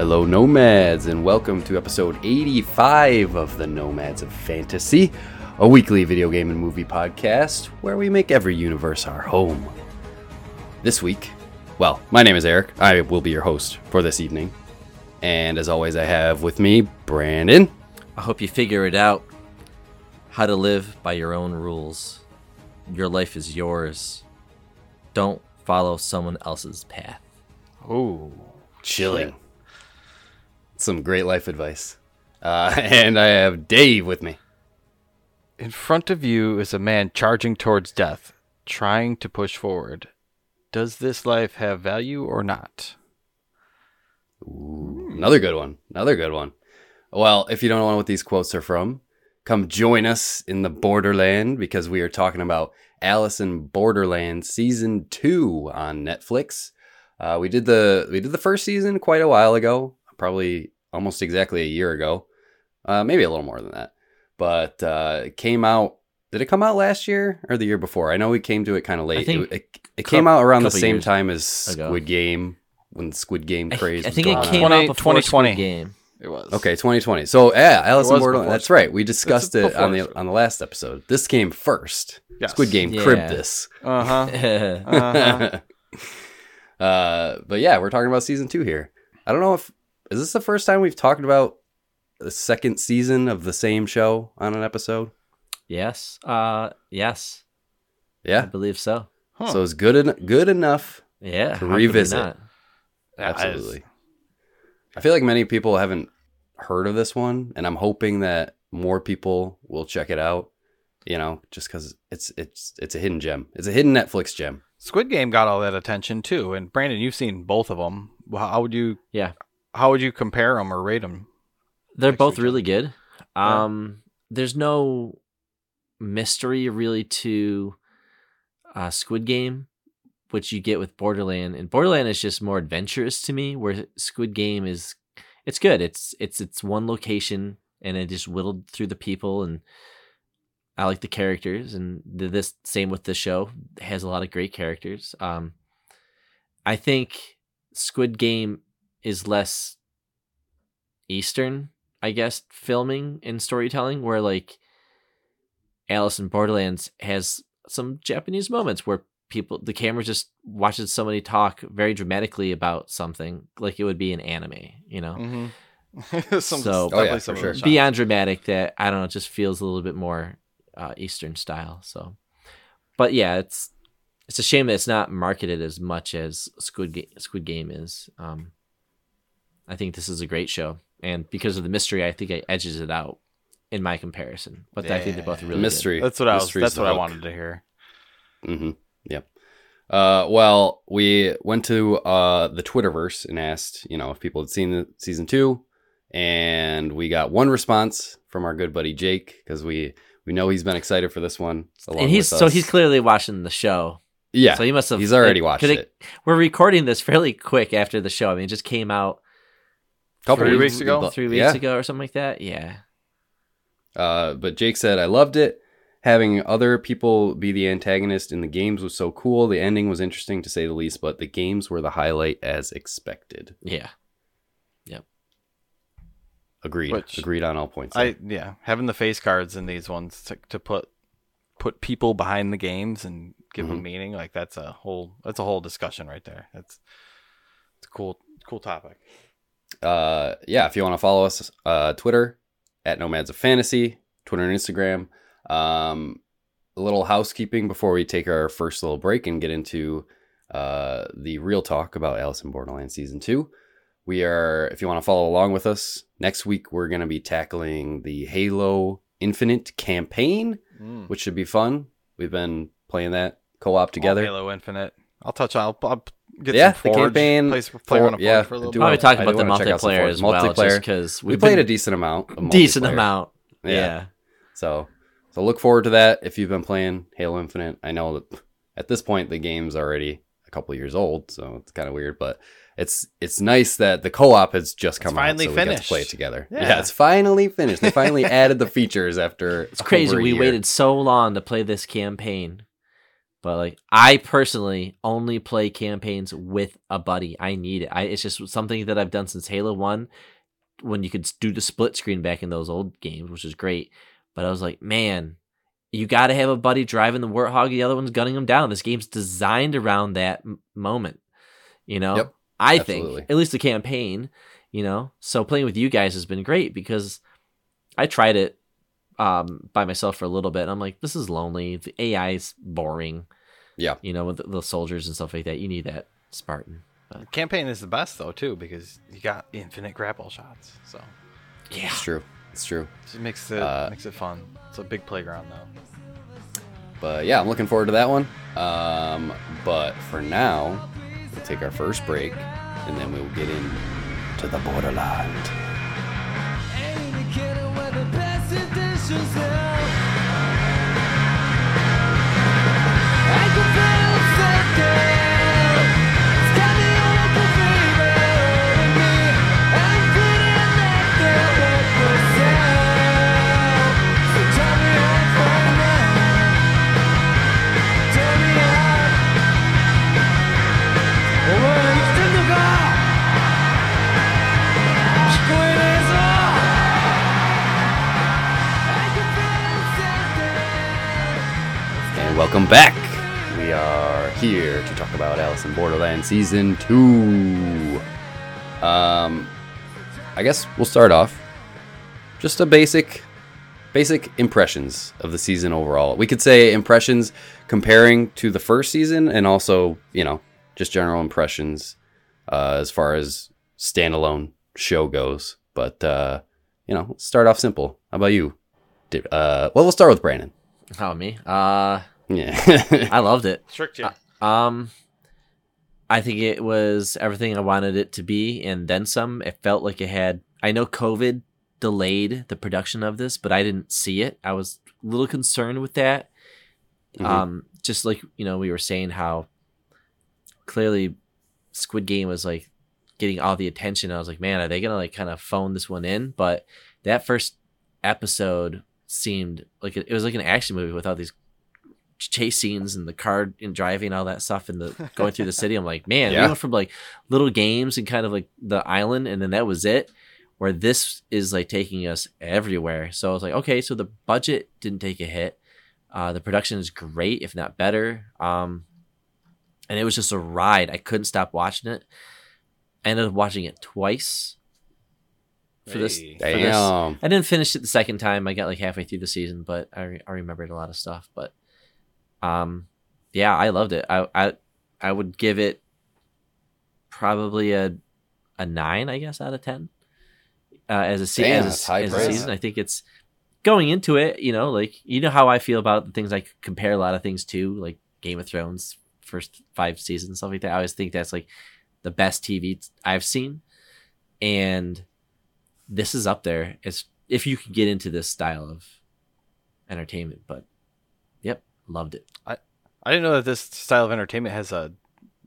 Hello, Nomads, and welcome to episode 85 of the Nomads of Fantasy, a weekly video game and movie podcast where we make every universe our home. This week, well, my name is Eric. I will be your host for this evening. And as always, I have with me Brandon. I hope you figure it out how to live by your own rules. Your life is yours. Don't follow someone else's path. Ooh. Chilling. Some great life advice. Uh, and I have Dave with me. In front of you is a man charging towards death, trying to push forward. Does this life have value or not? Ooh, another good one. Another good one. Well, if you don't know what these quotes are from, come join us in the Borderland because we are talking about Alice in Borderland season two on Netflix. Uh, we did the we did the first season quite a while ago, probably almost exactly a year ago, uh, maybe a little more than that. But uh, it came out. Did it come out last year or the year before? I know we came to it kind of late. think it, it, it came out around the same time as ago. Squid Game when the Squid Game I, craze. I was think it came 20 out before 2020. Squid Game. It was. Okay, 2020. So yeah, Alice in Borderland. That's right. We discussed it on the Squid. on the last episode. This came first. Yes. Squid Game Yeah. cribbed this. Uh huh. Uh-huh. uh, but yeah, we're talking about season two here. I don't know if is this the first time we've talked about the second season of the same show on an episode. yes. Uh, yes. Yeah. I believe so. Huh. so it's good en- good enough. Yeah. To how could we revisit. not? Yeah, I- Absolutely. I feel like many people haven't heard of this one, and I'm hoping that more people will check it out. You know, just because it's it's it's a hidden gem. It's a hidden Netflix gem. Squid Game got all that attention too, and Brandon, you've seen both of them. How would you? Yeah. How would you compare them or rate them? They're both weekend. really good. Yeah. Um, there's no mystery really to uh, Squid Game, which you get with Borderland, and Borderland is just more adventurous to me. Where Squid Game is, it's good. It's it's it's one location, and it just whittled through the people, and I like the characters, and the, this same with the show it has a lot of great characters. Um, I think Squid Game is less Eastern, I guess, filming and storytelling, where like Alice in Borderlands has some Japanese moments where people, the camera just watches somebody talk very dramatically about something, like it would be an anime, you know? Mm-hmm. some, So- Oh, yeah, some sure. Beyond dramatic, that I don't know, it just feels a little bit more uh, Eastern style. So, but yeah, it's it's a shame that it's not marketed as much as Squid Game, Squid Game is. Um, I think this is a great show, and because of the mystery, I think it edges it out in my comparison. But I think they're both really mystery. That's what I was. Mystery's That's the what I wanted to hear. Mm-hmm. Yep. Uh, well, we went to uh, the Twitterverse and asked, you know, if people had seen the season two, and we got one response from our good buddy Jake because we we know he's been excited for this one. And he's so he's clearly watching the show. yeah. So he must have. he's already it- watched 'cause it. We're recording this fairly quick after the show. I mean, it just came out Couple Three weeks ago? three weeks yeah. ago or something like that. Yeah. Uh, but Jake said, I loved it. Having other people be the antagonist in the games was so cool. The ending was interesting to say the least, but the games were the highlight as expected. Yeah. Yep. Agreed. Which- Agreed on all points. I yeah, having the face cards in these ones to, to put put people behind the games and give Mhm. them meaning, like that's a whole that's a whole discussion right there. That's it's a cool cool topic. Uh, yeah, if you want to follow us, uh, Twitter at Nomads of Fantasy, Twitter and Instagram. Um, a little housekeeping before we take our first little break and get into uh, the real talk about Alice in Borderland season two. We are, if you want to follow along with us, next week we're going to be tackling the Halo Infinite campaign, Mm. which should be fun. We've been playing that co-op together. Halo Infinite. I'll touch on. I'll, I'll get Yeah, some the campaign, Play, play on a For- yeah, Forge for a little bit. Probably wanna- talk about the wanna check out some multiplayer as well, Multiplayer. just because We played a decent amount. Of decent amount. Yeah. Yeah. So, so look forward to that if you've been playing Halo Infinite. I know that at this point the game's already a couple years old, so it's kind of weird, but it's it's nice that the co-op has just come finally out, so we get to finished. play it together. Yeah. Yeah. it's finally finished. They finally added the features after It's crazy. over a We year. waited so long to play this campaign. But like I personally only play campaigns with a buddy. I need it. I it's just something that I've done since Halo 1 when you could do the split screen back in those old games, which is great. But I was like, man, you got to have a buddy driving the warthog, the other one's gunning him down. This game's designed around that m- moment. You know, Yep, I absolutely. think at least the campaign. You know, so playing with you guys has been great because I tried it um, by myself for a little bit. And I'm like, this is lonely. The AI is boring. Yeah. You know, with the, the soldiers and stuff like that, you need that Spartan. Campaign is the best though too because you got infinite grapple shots, so Yeah. It's true. It's true. it just makes it Uh, makes it fun. It's a big playground though. But yeah, I'm looking forward to that one. Um, but for now, we'll take our first break, and then we'll get into the borderland. Editions now. I welcome back. We are here to talk about Alice in Borderland Season 2. Um, I guess we'll start off. Just a basic, basic impressions of the season overall. We could say impressions comparing to the first season and also, you know, just general impressions uh, as far as standalone show goes. But, uh, you know, start off simple. How about you? Did- Uh, well, we'll start with Brandon. How about me? Uh, Yeah. I loved it. Tricked you. Um, I think it was everything I wanted it to be, and then some. It felt like it had. I know COVID delayed the production of this, but I didn't see it. I was a little concerned with that. Mhm. Um, just like you know, we were saying how clearly Squid Game was like getting all the attention. I was like, man, are they gonna like kind of phone this one in? But that first episode seemed like it, it was like an action movie with all these chase scenes and the car and driving all that stuff and the going through the city. I'm like, man, Yeah. we went from like little games and kind of like the island, and then that was it. Where this is like taking us everywhere. So I was like, okay, so the budget didn't take a hit. Uh, the production is great, if not better. Um, and it was just a ride. I couldn't stop watching it. I ended up watching it twice for this. Hey. For this. I didn't finish it the second time. I got like halfway through the season, but I, re- I remembered a lot of stuff. But um, yeah, I loved it. I I I would give it probably a a nine, I guess, out of ten. Uh, as a, se- Damn, as, a, high as a season, I think it's going into it. You know, like you know how I feel about the things I compare a lot of things to, like Game of Thrones first five seasons, stuff like that. I always think that's like the best TV I've seen, and this is up there. It's if you can get into this style of entertainment. But loved it. I I didn't know that this style of entertainment has a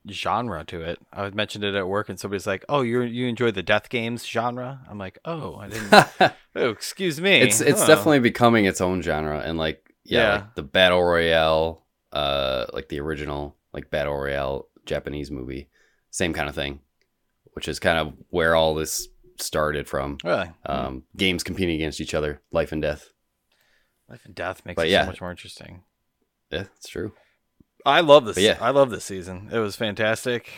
genre to it. I mentioned it at work, and somebody's like, "Oh, you you enjoy the death games genre?" I'm like, "Oh, I didn't." oh, excuse me. it's it's definitely becoming its own genre and like yeah, Yeah. like the battle royale uh like the original like battle royale japanese movie same kind of thing which is kind of where all this started from really um games competing against each other life and death life and death makes but it yeah. so much more interesting. Yeah it's true I love this. But yeah. I love this season. It was fantastic.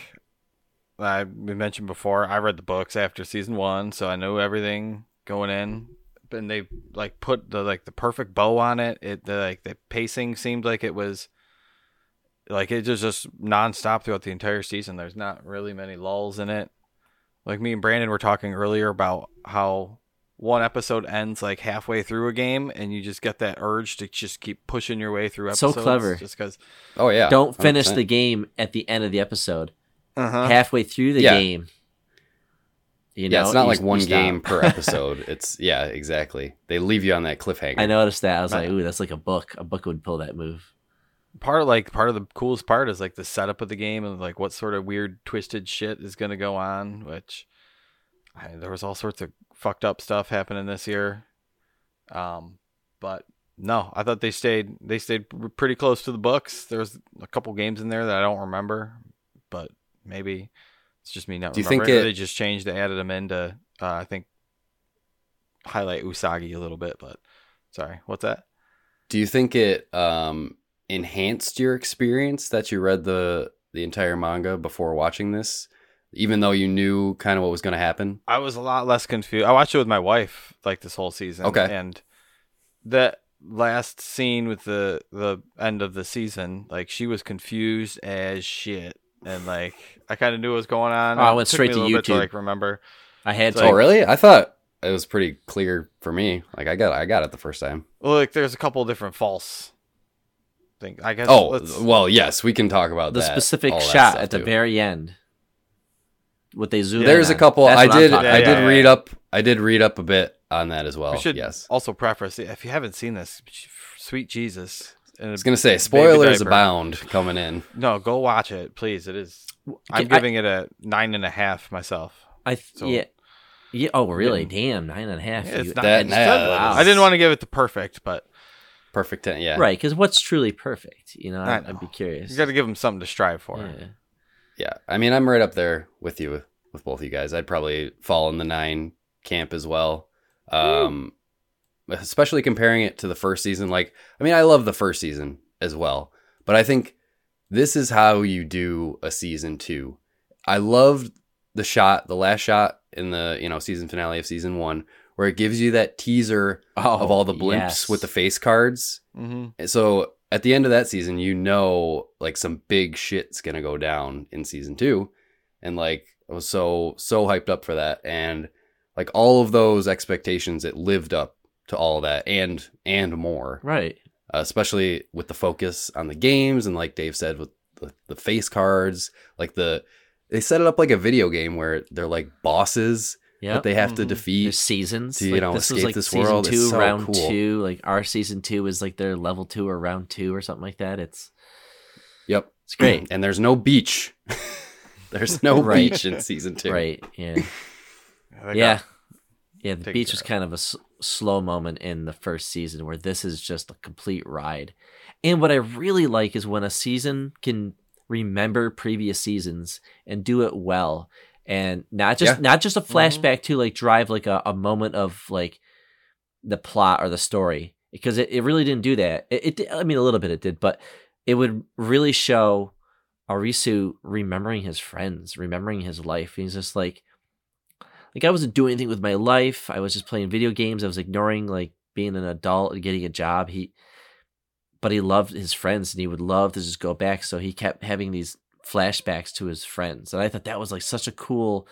I we mentioned before. I read the books after season one, so I know everything going in. And they like put the like the perfect bow on it. It the like the pacing seemed like it was like it just just nonstop throughout the entire season. There's not really many lulls in it. Like me and Brandon were talking earlier about how one episode ends like halfway through a game, and you just get that urge to just keep pushing your way through So clever. just because. oh yeah Don't finish 100%. the game at the end of the episode. Uh-huh. Halfway through the Yeah. game. You know, yeah it's not you- like one game per episode it's yeah exactly they leave you on that cliffhanger I noticed that. I was like, ooh, that's like a book. A book would pull that move. part of like part of the coolest part is like the setup of the game and like what sort of weird twisted shit is going to go on which I, there was all sorts of fucked up stuff happening this year um but no, I thought they stayed they stayed pretty close to the books. There was a couple games in there that I don't remember, but maybe it's just me not Do you think it- they just changed, they added them in to uh, I think highlight Usagi a little bit. But sorry, what's that? Do you think it um, enhanced your experience that you read the the entire manga before watching this, even though you knew kind of what was going to happen? I was a lot less confused. I watched it with my wife like this whole season. Okay. And that last scene with the the end of the season, like she was confused as shit. And like I kind of knew what was going on. Oh, I went straight to YouTube. to like remember. I had It's to. oh, really? I thought it was pretty clear for me. Like I got I got it the first time. Well, like there's a couple different false things. I guess. Oh, let's- well, yes, we can talk about the that, specific all that shot stuff, at the very end. What they zoom. in There's a on. couple. That's I did. talking I Yeah, did yeah, read yeah. up. I did read up a bit on that as well. we should yes. also preface if you haven't seen this, sweet Jesus. I was gonna say spoilers abound coming in. No, go watch it, please. It is. I'm I- giving it a nine and a half myself. I th- So- yeah. Yeah. Oh, really? Damn, nine and a half. Yeah, it's You- not, That- it's yeah, I didn't want to give it the perfect, but Perfect. Ten, yeah. Right, because what's truly perfect? You know, I I'd, I'd be curious. you got to give them something to strive for. Yeah. Yeah. I mean, I'm right up there with you with both you guys. I'd probably fall in the nine camp as well. Um, especially comparing it to the first season. Like, I mean, I love the first season as well, but I think this is how you do a season two. I loved the shot, the last shot in the you know season finale of season one, where it gives you that teaser Oh, of all the blimps yes. with the face cards. hmm And So at the end of that season, you know, like some big shit's gonna go down in season two, and like I was so so hyped up for that, and like all of those expectations, it lived up to all of that and and more, Right. uh, especially with the focus on the games and like Dave said with the, the face cards, like the they set it up like a video game where they're like bosses Yeah. that they have to Mhm. defeat. There's seasons. to, you like, know, this was escape like this season world. It's so round cool. two. Like our season two is like their level two or round two or something like that. It's Yep, it's great. and there's no beach. there's no Right. beach in season two. right. Yeah. They yeah. Yeah. The beach care was of. kind of a s- slow moment in the first season where this is just a complete ride. And what I really like is when a season can remember previous seasons and do it well. And not just Yeah. not just a Mhm. flashback to like drive like a, a moment of like the plot or the story because it, it really didn't do that. It, it did- I mean a little bit it did, but it would really show Arisu remembering his friends, remembering his life. He's just like like I wasn't doing anything with my life. I was just playing video games. I was ignoring like being an adult and getting a job. He but he loved his friends and he would love to just go back. So he kept having these flashbacks to his friends. And I thought that was like such a cool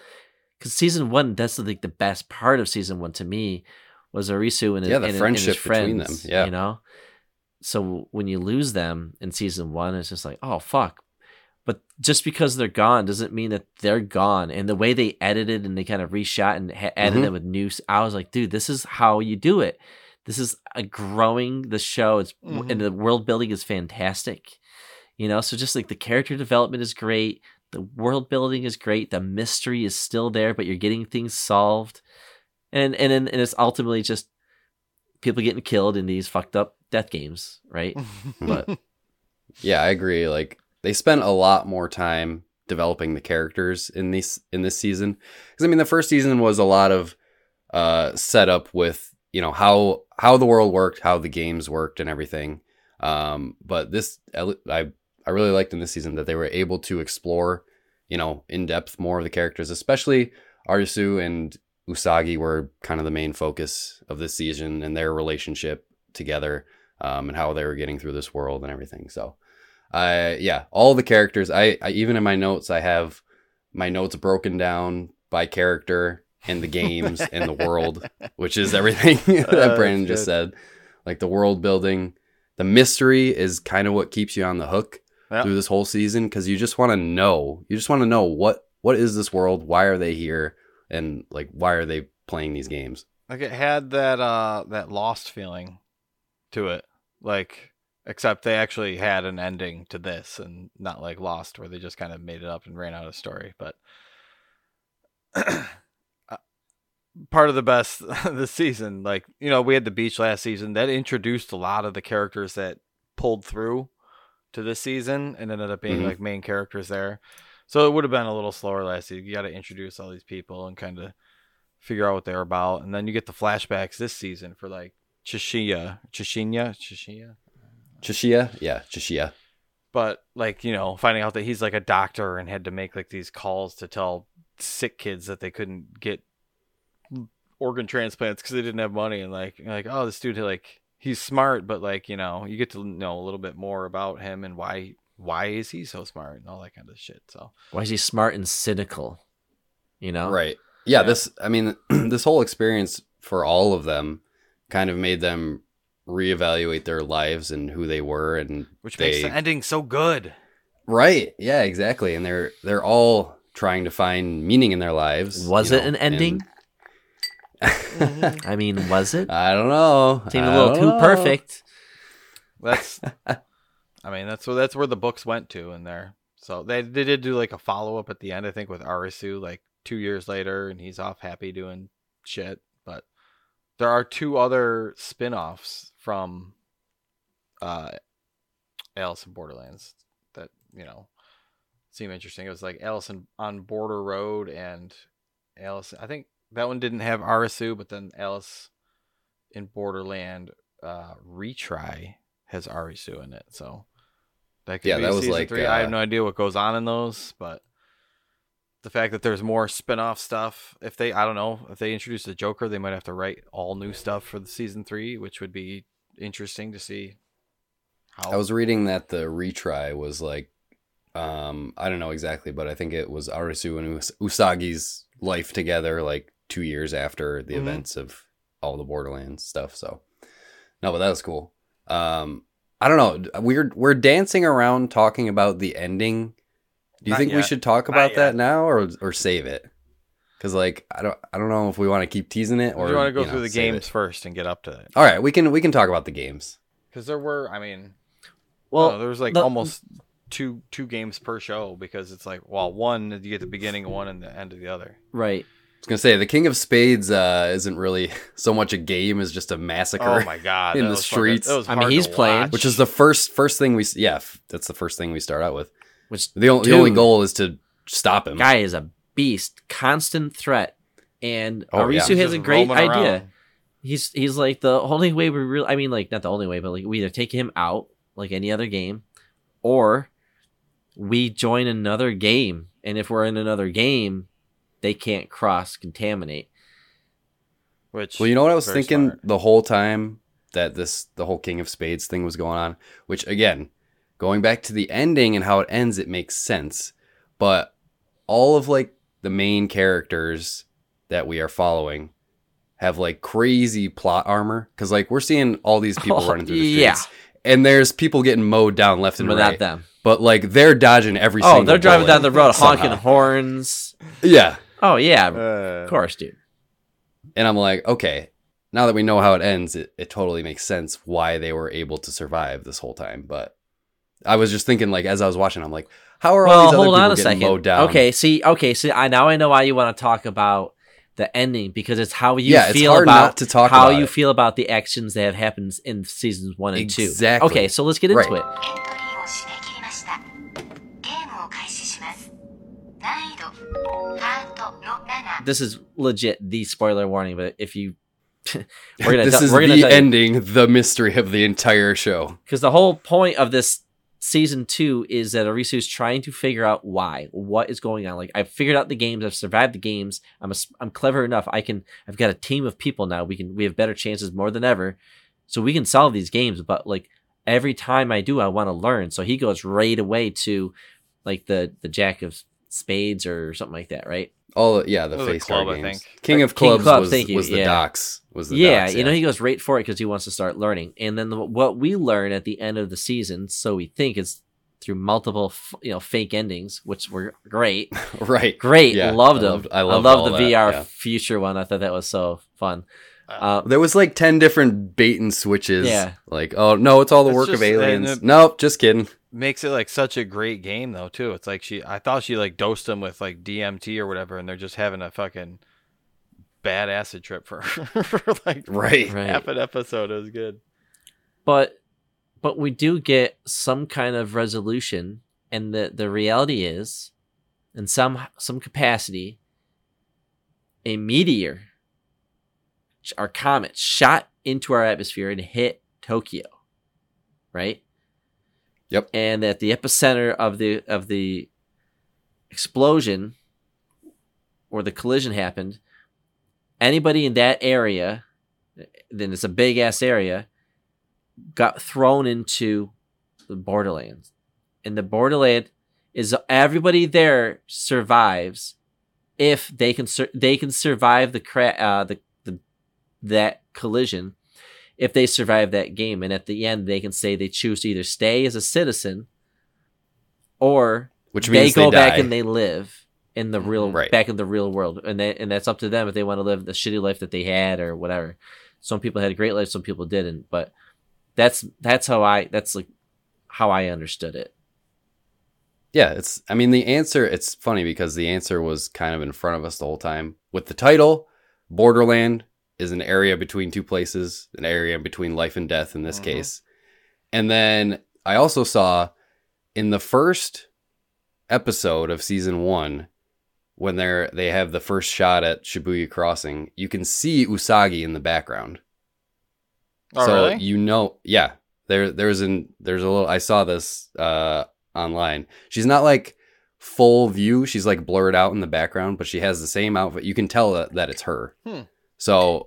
because season one, that's like the best part of season one to me was Arisu and his, Yeah, the and- and friendship his between them, yeah. you know. So when you lose them in season one, it's just like, oh fuck. But just because they're gone doesn't mean that they're gone. And the way they edited and they kind of reshot and ha- added Mhm. them with new, I was like, dude, this is how you do it. This is a growing the show. It's Mhm. and the world building is fantastic. You know, so just like the character development is great, the world building is great, the mystery is still there, but you're getting things solved, and and and, it's ultimately just people getting killed in these fucked up death games, right? But Yeah, I agree. Like they spent a lot more time developing the characters in this in this season. Because I mean, the first season was a lot of uh, setup with you know how how the world worked, how the games worked, and everything. Um, but this I I really liked in this season that they were able to explore you know in depth more of the characters, especially Arisu and Usagi were kind of the main focus of this season and their relationship together um, and how they were getting through this world and everything. So, I yeah, all the characters. I, I even in my notes, I have my notes broken down by character and the games and the world, which is everything that Brandon just said. Like the world building, the mystery is kind of what keeps you on the hook Through this whole season because you just want to know. You just want to know what what is this world? Why are they here? And like, why are they playing these games? like it had that uh that lost feeling to it. Like except they actually had an ending to this and not like Lost where they just kind of made it up and ran out of story, but uh, part of the best this season. Like you know, we had the beach last season that introduced a lot of the characters that pulled through to this season and ended up being Mhm. like main characters there. So it would have been a little slower last season. You got to introduce all these people and kind of figure out what they're about, and then you get the flashbacks this season for like Chishiya, Chishinya, Chishiya. Chishia? Yeah, Chishia. But like you know, finding out that he's like a doctor and had to make like these calls to tell sick kids that they couldn't get organ transplants because they didn't have money, and like like oh, this dude like he's smart, but like you know, you get to know a little bit more about him and why why is he so smart and all that kind of shit. So Why is he smart and cynical? You know, Right. Yeah, Yeah. this I mean this whole experience for all of them kind of made them reevaluate their lives and who they were and which they makes the ending so good. Right. Yeah, exactly. And they're they're all trying to find meaning in their lives. Was you it an ending? And- I mean, was it? I don't know. Seemed a I little too know. perfect. That's, I mean, that's where that's where the books went to in there. So they they did do like a follow up at the end, I think, with Arisu like two years later, and he's off happy doing shit. But there are two other spin offs from uh, Alice in Borderlands that you know seem interesting. It was like Alice in, on Border Road and Alice. I think that one didn't have Arisu, but then Alice in Borderland uh, retry has Arisu in it. So that could Yeah, be that was like, three. I have uh, no idea what goes on in those, but the fact that there's more spin-off stuff if they i don't know if they introduce the joker they might have to write all new stuff for the season three which would be interesting to see how I was reading that the retry was like um I don't know exactly, but I think it was Arisu and Us- Usagi's life together like 2 years after the Mhm. events of all the Borderlands stuff, so No, but that was cool. Um I don't know. We're we're dancing around talking about the ending. Do you Not think we should talk about that now or or save it? Cuz like I don't I don't know if we want to keep teasing it or or you want to go know, through the games it. first and get up to it All right, we can we can talk about the games. because there were i mean Well, well there was like the- almost two two games per show because it's like well one you get the beginning of one and the end of the other right. I was gonna say the King of Spades uh, isn't really so much a game as just a massacre, oh my god in the was fucking- streets. that was I mean, he's playing- watch. which is the first first thing we yeah that's the first thing we start out with. Which The only, the only goal is to stop him. guy is a beast, constant threat, and Oh, yeah. Arisu has a great idea. around. He's he's like the only way we really. I mean, like not the only way, but like we either take him out like any other game, or we join another game, and if we're in another game, they can't cross contaminate. which Well, you know what I was thinking smart. the whole time that this the whole King of Spades thing was going on, which again, going back to the ending and how it ends, it makes sense. But all of like the main characters that we are following have like crazy plot armor because like we're seeing all these people Oh, running through the yeah. streets. And there's people getting mowed down left and But right. not them. But like they're dodging every Oh, single they're driving bullet down the road honking somehow. horns. Yeah. Oh yeah, Uh, of course, dude. And I'm like, okay, now that we know how it ends, it, it totally makes sense why they were able to survive this whole time. But I was just thinking, like, as I was watching, I'm like, how are all Well, these other hold people on a getting second. mowed down? Okay, see, okay, see, I now I know why you want to talk about the ending because it's how you Yeah, feel about to talk how about you it. feel about the actions that have happened in seasons one and two. Exactly. Okay, so let's get into Right. it. This is legit the spoiler warning, but if you we're gonna this tell- is we're gonna the you- ending, the mystery of the entire show. because the whole point of this season two is that Arisu's trying to figure out why, what is going on. Like I've figured out the games, I've survived the games. I'm a, I'm clever enough. I can. I've got a team of people now. We can. We have better chances more than ever, so we can solve these games. But like every time I do, I want to learn. So he goes right away to like the the Jack of Spades or something like that, right? All yeah, the It was a face club, card I think. King of King Clubs Clubs, was, thank you, was the yeah. docs. Was the yeah, docs, you know, he goes right for it because he wants to start learning. And then the, what we learn at the end of the season, so we think is through multiple, f- you know, fake endings, which were great, right. great, Yeah, loved I them. loved- I I loved love the that, VR yeah. future one. I thought that was so fun. Uh, There was like ten different bait and switches. Yeah. Like, oh no, it's all the It's work just- of aliens. it- nope, just kidding. Makes it like such a great game though too. It's like she I thought she like dosed them with like DMT or whatever and they're just having a fucking bad acid trip for, for like Right. Right. half an episode. It was good. but but we do get some kind of resolution and the the reality is in some some capacity a meteor our comet shot into our atmosphere and hit Tokyo right Yep. and at the epicenter of the of the explosion or the collision happened anybody in that area then it's a big ass area got thrown into the borderlands and the borderland is everybody there survives if they can sur- they can survive the cra- uh, the, the that collision if they survive that game and at the end they can say they choose to either stay as a citizen or Which they means go they, back and they live in the real Right. back in the real world and they, and that's up to them if they want to live the shitty life that they had or whatever some people had a great life some people didn't but that's that's how i that's like how i understood it Yeah, it's. I mean, the answer. It's funny because the answer was kind of in front of us the whole time. With the title, Borderland is an area between two places, an area between life and death in this Mhm. case. And then I also saw in the first episode of season one, when they're they have the first shot at Shibuya Crossing, you can see Usagi in the background. Oh, so really? you know, yeah. There, there's an, there's a little. I saw this uh, online. She's not like full view. She's like blurred out in the background, but she has the same outfit. You can tell that, that it's her. Hmm. So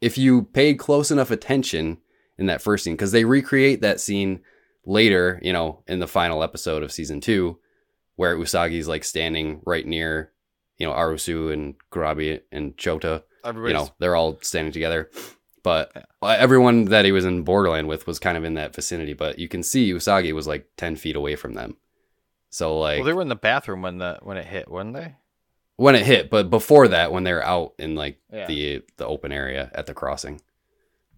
if you paid close enough attention in that first scene, because they recreate that scene later, you know, in the final episode of season two, where Usagi's like standing right near, you know, Arusu and Karube and Chota Everybody's you know they're all standing together. But uh, everyone that he was in borderland with was kind of in that vicinity but you can see usagi was like 10 feet away from them. So like well, they were in the bathroom when the when it hit, weren't they? When it hit but before that when they're out in like Yeah. the the open area at the crossing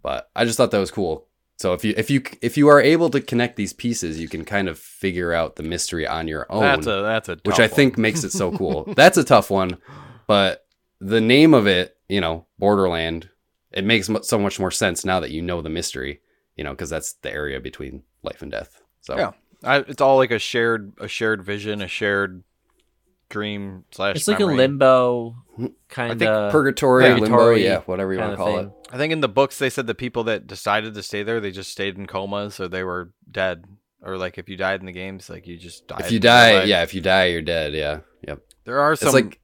but i just thought that was cool so if you if you if you are able to connect these pieces you can kind of figure out the mystery on your own That's a that's a which I think one. makes it so cool. That's a tough one, but the name of it, you know, Borderland, it makes so much more sense now that you know the mystery, you know, because that's the area between life and death. So Yeah. I, it's all like a shared a shared vision, a shared dream slash. it's like memory. a limbo hmm. I kind think of purgatory, limbo, purgatory yeah, whatever you want to call thing. it. I think in the books they said the people that decided to stay there, they just stayed in comas, or they were dead, or like if you died in the games, like you just died. If you die, life. yeah, if you die, you're dead. Yeah, yep. there are some. it's like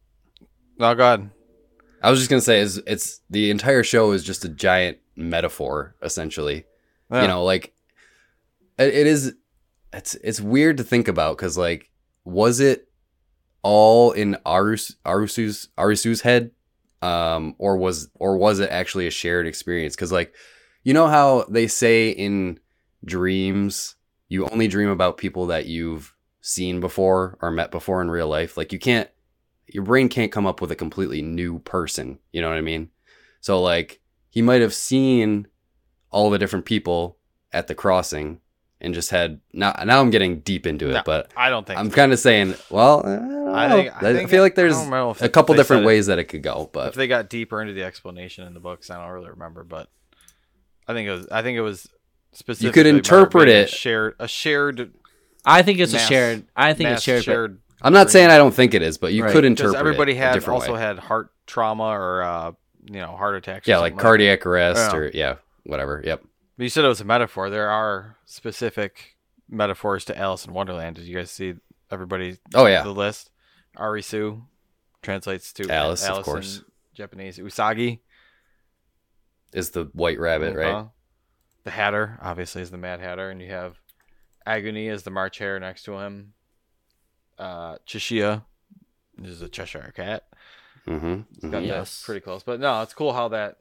oh god, I was just gonna say, is it's the entire show is just a giant metaphor, essentially. Yeah. you know like it, it is it's it's weird to think about because like was it all in Arus, arusu's arusu's head um or was or was it actually a shared experience? Because like you know how they say in dreams you only dream about people that you've seen before or met before in real life? Like you can't your brain can't come up with a completely new person you know what i mean? So like he might have seen all the different people at the crossing and just had now now I'm getting deep into it, No, but I don't think I'm so. kind of saying, well, I, don't I know. think- I I, feel like there's don't know if a couple different said it. ways that it could go, But if they got deeper into the explanation in the books, I don't really remember, but I think it was. I think it was specifically. could interpret being a it- shared a shared. I think it's mass- a shared. I think it's shared. shared I'm not saying I don't think it is, but you Right. could because interpret everybody it a had different also way. had heart trauma or uh, you know heart attacks. or yeah, like something cardiac arrest Yeah. or yeah, whatever. Yep. But you said it was a metaphor. There are specific metaphors to Alice in Wonderland. Did you guys see everybody Oh yeah, the list? Arisu translates to Alice, of in course. Japanese. Usagi, is the white rabbit right? uh, the Hatter, obviously, is the Mad Hatter, and you have Aguni as the March Hare next to him. Uh, Chishia is a Cheshire cat. Mm-hmm. Got Yes. that pretty close. But no, it's cool how that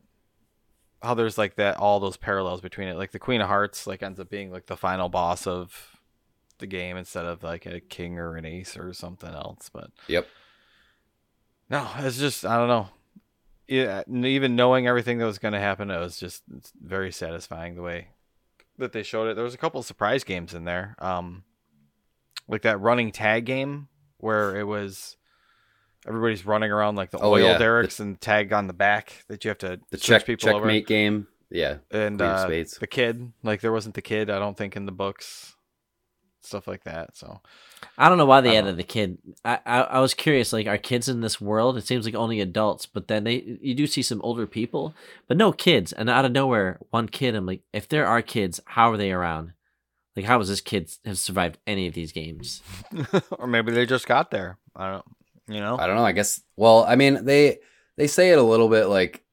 how there's like that all those parallels between it. Like the Queen of Hearts like ends up being like the final boss of the game instead of like a king or an ace or something else. But Yep. no, it's just I don't know. Yeah, even knowing everything that was going to happen, it was just very satisfying the way that they showed it. There was a couple of surprise games in there, um, like that running tag game where it was everybody's running around like the Oh, oil yeah. derricks and tag on the back that you have to The check people over. checkmate game. Yeah. and Queen of uh, the kid like there wasn't the kid i don't think in the books stuff like that so I don't know why they I don't added the kid. I, I I was curious, like, are kids in this world? It seems like only adults, but then they you do see some older people, but no kids. And out of nowhere, one kid. I'm like, if there are kids, how are they around? Like, how has this kid have survived any of these games? or maybe they just got there i don't you know I don't know. I guess. Well, I mean, they they say it a little bit like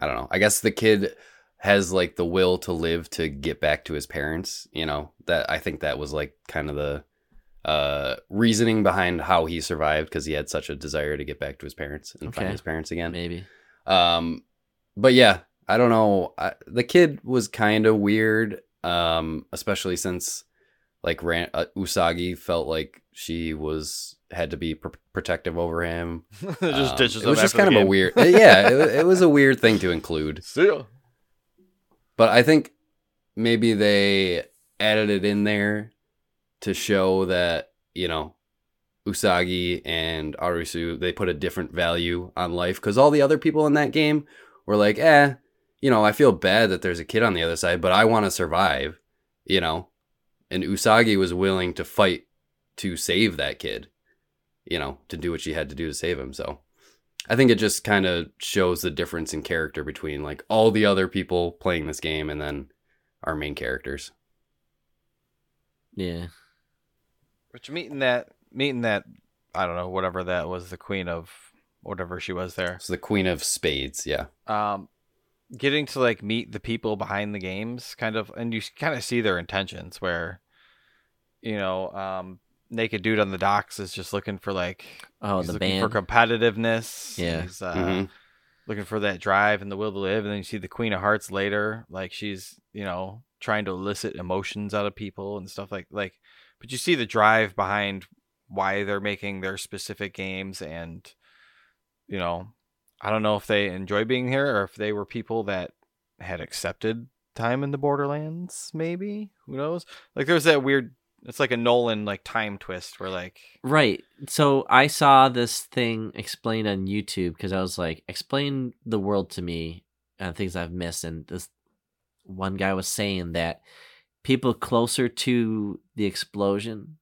I don't know. I guess the kid has like the will to live to get back to his parents. You know that I think that was like kind of the uh reasoning behind how he survived because he had such a desire to get back to his parents and find his parents again. Maybe. Um, but yeah, I don't know. I, the kid was kind of weird. Um, especially since like Ran- uh, Usagi felt like she was had to be pr- protective over him. just Um, ditches it was just kind of a weird. yeah, it, it was a weird thing to include. See. But I think maybe they added it in there to show that, you know, Usagi and Arisu, they put a different value on life because all the other people in that game were like, eh, you know, I feel bad that there's a kid on the other side, but I want to survive, you know? And Usagi was willing to fight to save that kid, you know, to do what she had to do to save him. So I think it just kind of shows the difference in character between like all the other people playing this game and then our main characters. Yeah. Which meeting that meeting that I don't know whatever that was the queen of whatever she was there. So the Queen of Spades, yeah. Um, getting to like meet the people behind the games, kind of, and you kind of see their intentions. Where, you know, um, naked dude on the docks is just looking for like Oh, he's the looking band. for competitiveness. Yeah. he's uh, Mhm. looking for that drive and the will to live. And then you see the Queen of Hearts later, like she's you know trying to elicit emotions out of people and stuff like like. But you see the drive behind why they're making their specific games, and you know, I don't know if they enjoy being here or if they were people that had accepted time in the Borderlands. Maybe who knows? Like there's that weird. It's like a Nolan like time twist where like Right. So I saw this thing explained on YouTube because I was like, explain the world to me and things I've missed. And this one guy was saying that people closer to the explosion,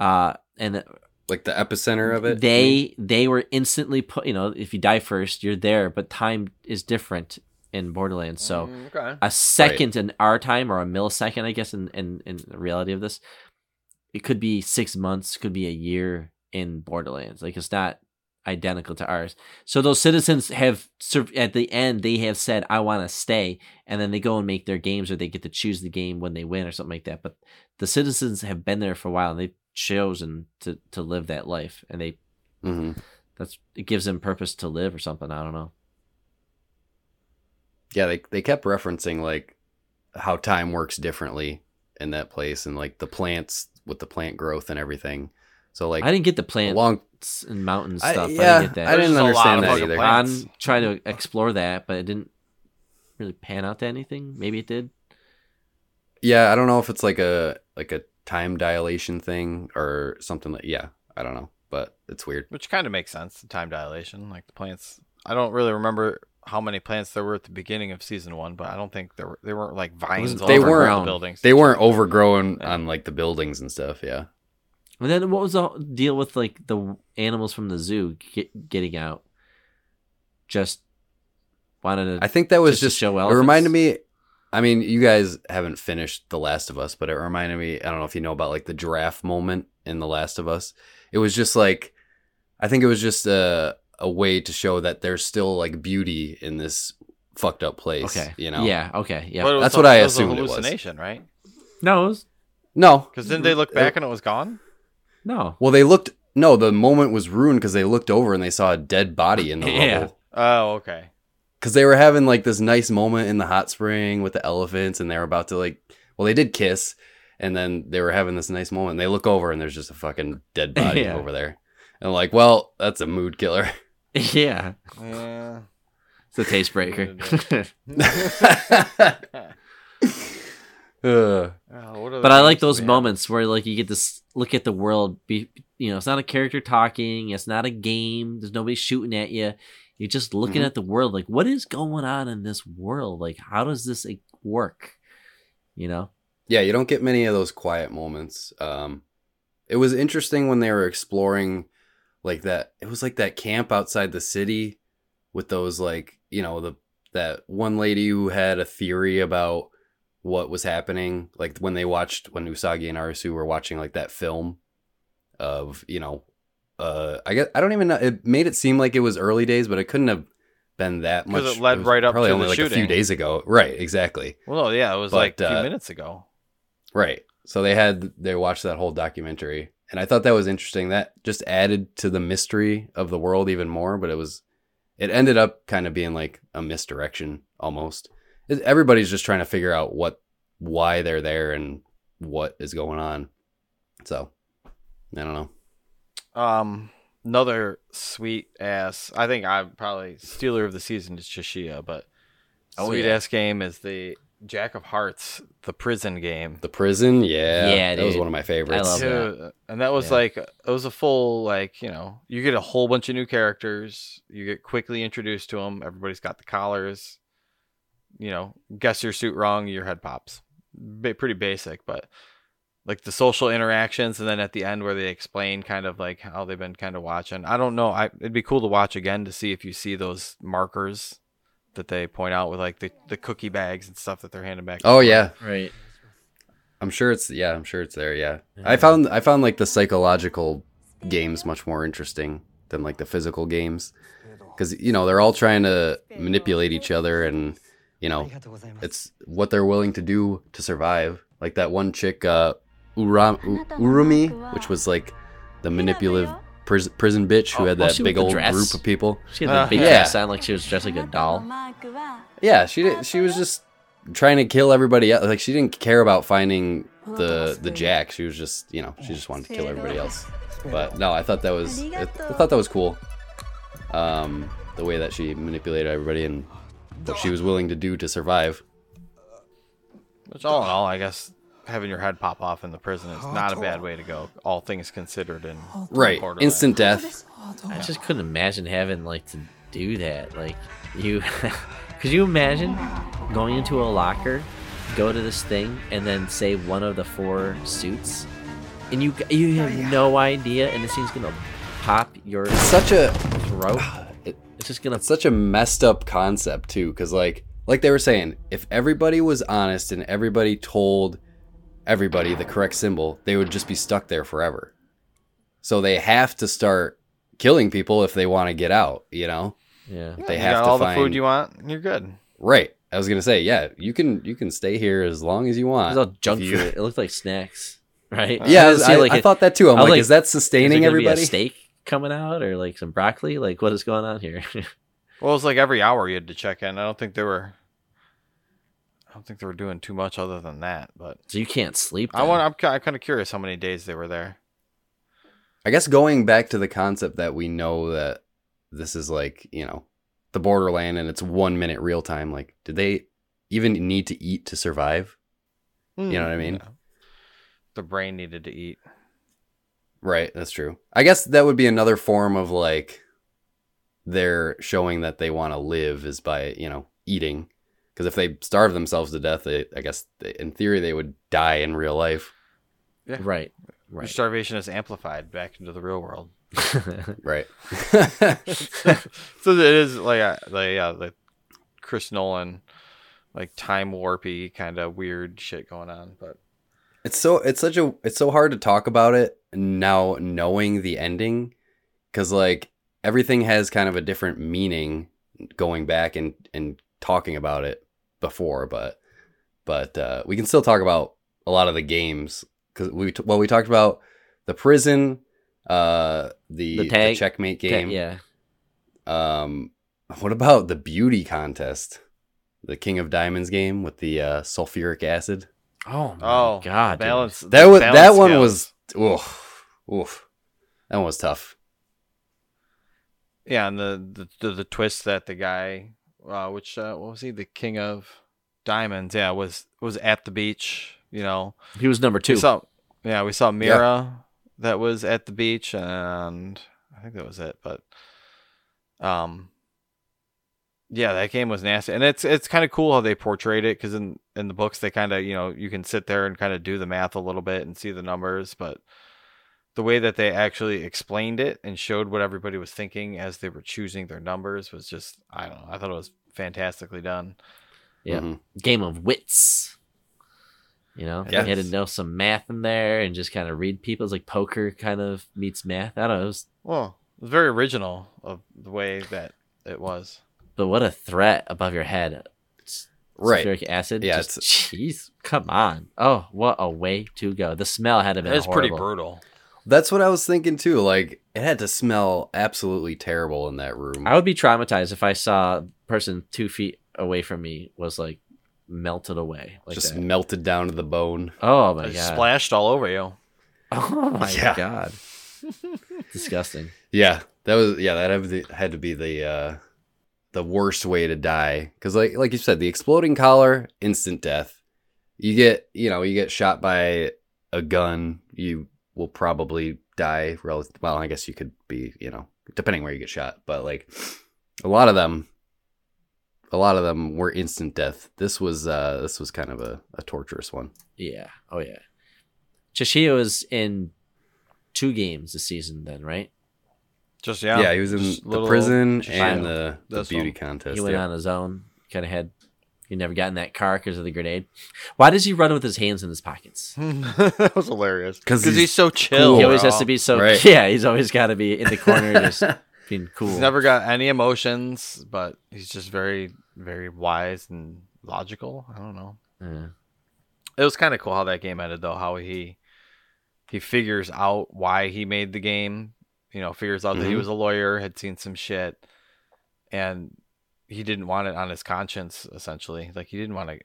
uh, and Like the epicenter of it. they they were instantly put. You know, if you die first, you're there, but time is different in Borderlands. So Mm, okay. a second in our time or a millisecond, I guess, in, in, in the reality of this, it could be six months, could be a year in Borderlands. Like it's not identical to ours. So those citizens have sur- at the end they have said, "I want to stay," and then they go and make their games, or they get to choose the game when they win, or something like that. But the citizens have been there for a while, and they've chosen to to live that life, and they hmm that's it gives them purpose to live or something. I don't know. Yeah, they they kept referencing like how time works differently in that place and like the plants with the plant growth and everything. So like I didn't get the plants along and mountain stuff. I, yeah, didn't get that. I didn't There's just a lot understand that fucking either. plants. on try to explore that, but it didn't really pan out to anything. Maybe it did. Yeah, I don't know if it's like a like a time dilation thing or something like yeah, I don't know, but it's weird. Which kind of makes sense. The time dilation, like the plants. I don't really remember how many plants there were at the beginning of season one, but I don't think there were. They weren't like vines. all they weren't- the buildings. They weren't overgrown Yeah. on like the buildings and stuff, yeah. And then what was the deal with like the animals from the zoo get, getting out? Just wanted to. I think that was Just to just, show it reminded me I mean, you guys haven't finished The Last of Us, but it reminded me, I don't know if you know about like the giraffe moment in The Last of Us. It was just like I think it was just a a way to show that there's still like beauty in this fucked up place, okay. you know. Yeah. Okay. Yeah. But it was That's a- what I it was a assumed it was. hallucination, right? no. It was, No. Because didn't they look back and it was gone? no. Well, they looked no, the moment was ruined cuz they looked over and they saw a dead body in the Yeah. rubble. Oh, okay. because they were having like this nice moment in the hot spring with the elephants and they were about to like well they did kiss and then they were having this nice moment And they look over and there's just a fucking dead body Yeah. over there and like well that's a mood killer yeah. Yeah. It's a taste breaker. Uh, Oh, But I like those we have? moments where like you get to look at the world. Be you know, it's not a character talking. It's not a game. There's nobody shooting at you. You're just looking Mhm. at the world. Like, what is going on in this world? Like, how does this like, work? You know? yeah, you don't get many of those quiet moments. Um, it was interesting when they were exploring like that. It was like that camp outside the city with those like you know the that one lady who had a theory about what was happening. Like when they watched when Usagi and Arisu were watching like that film of you know, uh, I guess I don't even know. It made it seem like it was early days, but it couldn't have been that much. it led was right up probably to only the like a few days ago. Right, exactly. Well, yeah, it was But, like a few uh, minutes ago. Right. So they had they watched that whole documentary, and I thought that was interesting. That just added to the mystery of the world even more. But it was, it ended up kind of being like a misdirection almost. It, everybody's just trying to figure out what, why they're there, and what is going on. So, I don't know. Um, another sweet ass. I think I'm probably Stealer of the season is Chishiya, but Oh, sweet yeah. ass game is the Jack of Hearts, the prison game. The prison, yeah, Yeah, that was one of my favorites. I love that. And that was Yeah. like it was a full like you know you get a whole bunch of new characters. You get quickly introduced to them everybody's got the collars. You know guess your suit wrong your head pops. Ba- pretty basic but like the social interactions and then at the end where they explain kind of like how they've been kind of watching. I don't know. I, it'd be cool to watch again to see if you see those markers that they point out with like the, the cookie bags and stuff that they're handing back Oh yeah, Right. I'm sure it's yeah, I'm sure it's there. Yeah, I found I found like the psychological games much more interesting than like the physical games because you know they're all trying to manipulate each other and you know it's what they're willing to do to survive. Like that one chick, uh, Ura- U- Urumi, which was like the manipulative pris- prison bitch who Oh, had that big old dress. group of people. She had the Uh, big yeah. dress on like she was dressed like a doll. Yeah, she did. She was just trying to kill everybody else. Like she didn't care about finding the the Jack. She was just you know she just wanted to kill everybody else. But no, I thought that was I, I thought that was cool. Um, the way that she manipulated everybody and what she was willing to do to survive. Which all in all, I guess having your head pop off in the prison is not a bad way to go, all things considered. And Right, Borderlands. instant death. I just couldn't imagine having like to do that. Like you, could you imagine going into a locker, go to this thing, and then say one of the four suits, and you you have no idea, and this thing's gonna pop your it's Such a throat. it, It's just gonna. it's such a messed up concept too because like like they were saying if everybody was honest and everybody told everybody the correct symbol they would just be stuck there forever so they have to start killing people if they want to get out you know Yeah. they you have got to all find the food you want, you're good. right i was gonna say yeah you can you can stay here as long as you It want was all junk you- food. It looked like snacks, right? yeah I, didn't I- like, I a- thought that too i'm I was like, like, is that sustaining there gonna be everybody a steak coming out or like some broccoli? Like what is going on here? Well, it's like every hour you had to check in. I don't think they were. I don't think they were doing too much other than that. But so you can't sleep. I want. I'm, I'm kind of curious how many days they were there. I guess going back to the concept that we know that this is like, you know, the borderland and it's one minute real time, like, did they even need to eat to survive? You know what I hmm, mean? Yeah. The brain needed to eat. Right, that's true. I guess that would be another form of like they're showing that they want to live is by, you know, eating. Because if they starve themselves to death, they, I guess they, in theory they would die in real life. Right. Your Right. starvation is amplified back into the real world. Right. so it is like uh, like yeah, like Chris Nolan, like time warpy kind of weird shit going on. But It's so it's such a it's so hard to talk about it now knowing the ending cuz like everything has kind of a different meaning going back and and talking about it before but but uh we can still talk about a lot of the games cuz we t- well we talked about the prison uh the, The the, checkmate Ta- game yeah. um what about the beauty contest the king of diamonds game with the uh sulfuric acid Oh my oh god. dude. balance that was balance that one skills. was oof, oof. That one was tough. yeah, and the the, the the twist that the guy, uh, which uh, what was he, the king of diamonds? Yeah, was was at the beach You know, He was number two. we saw, yeah, we saw Mira that was at the beach, and I think that was it. But, um, yeah, that game was nasty, and it's it's kind of cool how they portrayed it because in in the books they kind of you know you can sit there and kind of do the math a little bit and see the numbers, but the way that they actually explained it and showed what everybody was thinking as they were choosing their numbers was just I don't know I thought it was fantastically done. Yeah. Mhm. Game of wits. You know, Yes. you had to know some math in there and just kind of read people. It's like poker kind of meets math. I don't know. It was, Well, it was very original of the way that it was. but what a threat above your head. Right. Sulfuric acid. Yeah, Just, jeez, come on. Oh, what a way to go. The smell had to be It's pretty brutal. That's what I was thinking too. Like it had to smell absolutely terrible in that room. I would be traumatized if I saw a person two feet away from me was like melted away. Like just that. melted down to the bone. Oh my It god. splashed all over you. Oh my Yeah. god. Disgusting. Yeah, that was yeah. That had to, had to be the uh, the worst way to die because like like you said, the exploding collar, instant death. You get you know you get shot by a gun, you will probably die. Relative, well, I guess you could be you know depending where you get shot, but like a lot of them, a lot of them were instant death. This was uh this was kind of a, a torturous one. Yeah. Oh yeah. Chishiya was in two games this season then, right? Just Yeah, yeah. he was in just the prison just and little- the, the beauty one. contest. he went yeah. on his own. Kind of had he never got in that car because of the grenade. Why does he run with his hands in his pockets? that was hilarious. Because he's he's, so chill. he always bro. has to be so Right. yeah. He's always got to be in the corner, just being cool. He's never got any emotions, but he's just very, very wise and logical. I don't know. Yeah. It was kind of cool how that game ended, though. How he he figures out why he made the game. You know, figures out that he Mhm. was a lawyer, had seen some shit, and he didn't want it on his conscience. Essentially, like he didn't want to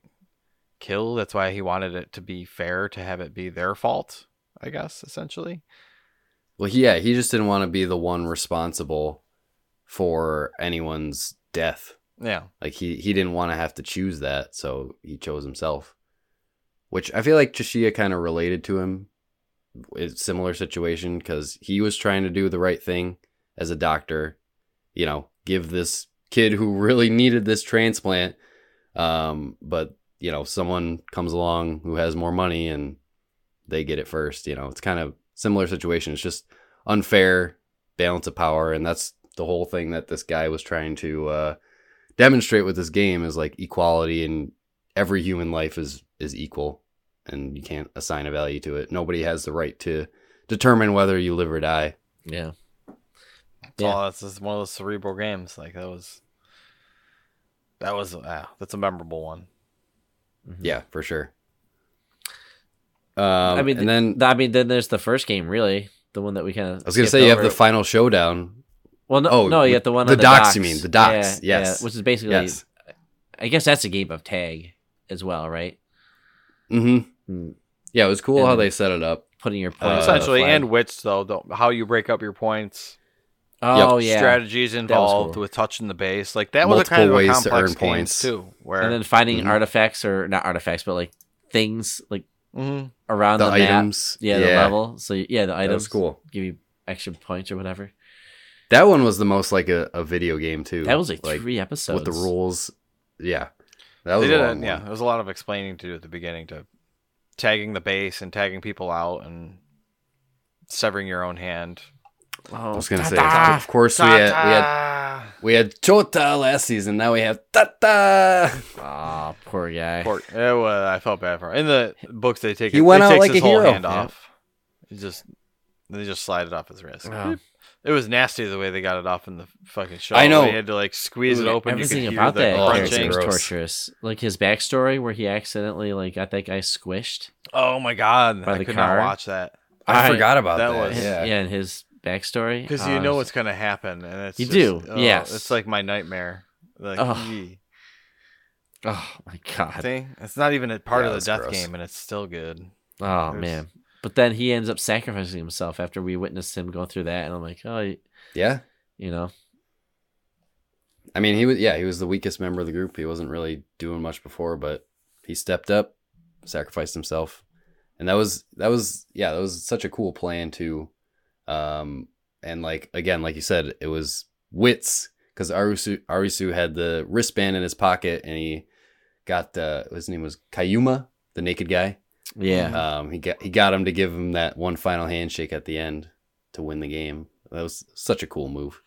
kill. That's why he wanted it to be fair, to have it be their fault. I guess essentially. Well, yeah, he just didn't want to be the one responsible for anyone's death. Yeah. Like he he didn't want to have to choose that, so he chose himself. Which I feel like Chishiya kind of related to him. It's a similar situation because he was trying to do the right thing as a doctor. You know, give this kid who really needed this transplant. Um, but you know, someone comes along who has more money and they get it first. You know, it's kind of similar situation. It's just unfair balance of power, and that's the whole thing that this guy was trying to uh, demonstrate with this game is like equality, and every human life is is equal, and you can't assign a value to it. Nobody has the right to determine whether you live or die. Yeah. That's Yeah. all. That's just one of those cerebral games. Like that was. That was ah, that's a memorable one. Mhm. Yeah, for sure. Um, I mean, and then I mean, then there's the first game, really, the one that we kind of. I was gonna say you have the final showdown. Well, no, oh, no, you with have the one the on the docks, docks. you mean, the docks, Yeah, yes. yeah, which is basically, Yes. I guess that's a game of tag as well, right? Mm-hmm. Mm, Yeah, it was cool how they set it up. Putting your Uh, points on the Essentially, and which though. The, how you break up your points. Oh yeah, Strategies involved cool. with touching the base. Like that was a kind of a ways to earn game points. too. Where and then finding Mhm. artifacts or not artifacts, but like things like Mhm. around The, the, map. items, Yeah, the level. So yeah, the That items was cool. give you extra points or whatever. That one was the most like a, a video game too. That was like, three episodes with the rules. Yeah, that was they a did long it. Yeah, there was a lot of explaining to do at the beginning to tagging the base and tagging people out and severing your own hand. Oh, I was gonna say, ta-ta! of course we had we had we had Chota last season. Now we have Tatta. Aw, ah, poor guy. Poor- it was- I felt bad for him. In the books, they take He it, went they out takes like his a whole hero. hand Yeah. off. He just they just slide it off his wrist. Wow. It was nasty the way they got it off in the fucking show. I know. They had to like squeeze it open. Everything you could about hear that the Oh, crunching. was torturous. Like his backstory, where he accidentally like got that guy squished. Oh my god! By I the could car. not watch that I, I- forgot about that that. was- yeah. yeah. and his backstory. because uh, you know what's gonna happen, and it's You just- do, oh, yes. It's like my nightmare. Like, Ugh. yee. Oh my god. See, it's not even a part Yeah, of the death gross. game, and it's still good. Oh There's- man. But then he ends up sacrificing himself after we witnessed him go through that, and I'm like, oh, yeah. you know, I mean, he was yeah, he was the weakest member of the group. He wasn't really doing much before, but he stepped up sacrificed himself, and that was that was yeah, that was such a cool plan too. Um, and like again, like you said, it was wits because Arisu Arisu had the wristband in his pocket, and he got uh, his name was Kyuma, the naked guy. Yeah. Um, he got he got him to give him that one final handshake at the end to win the game. That was such a cool move.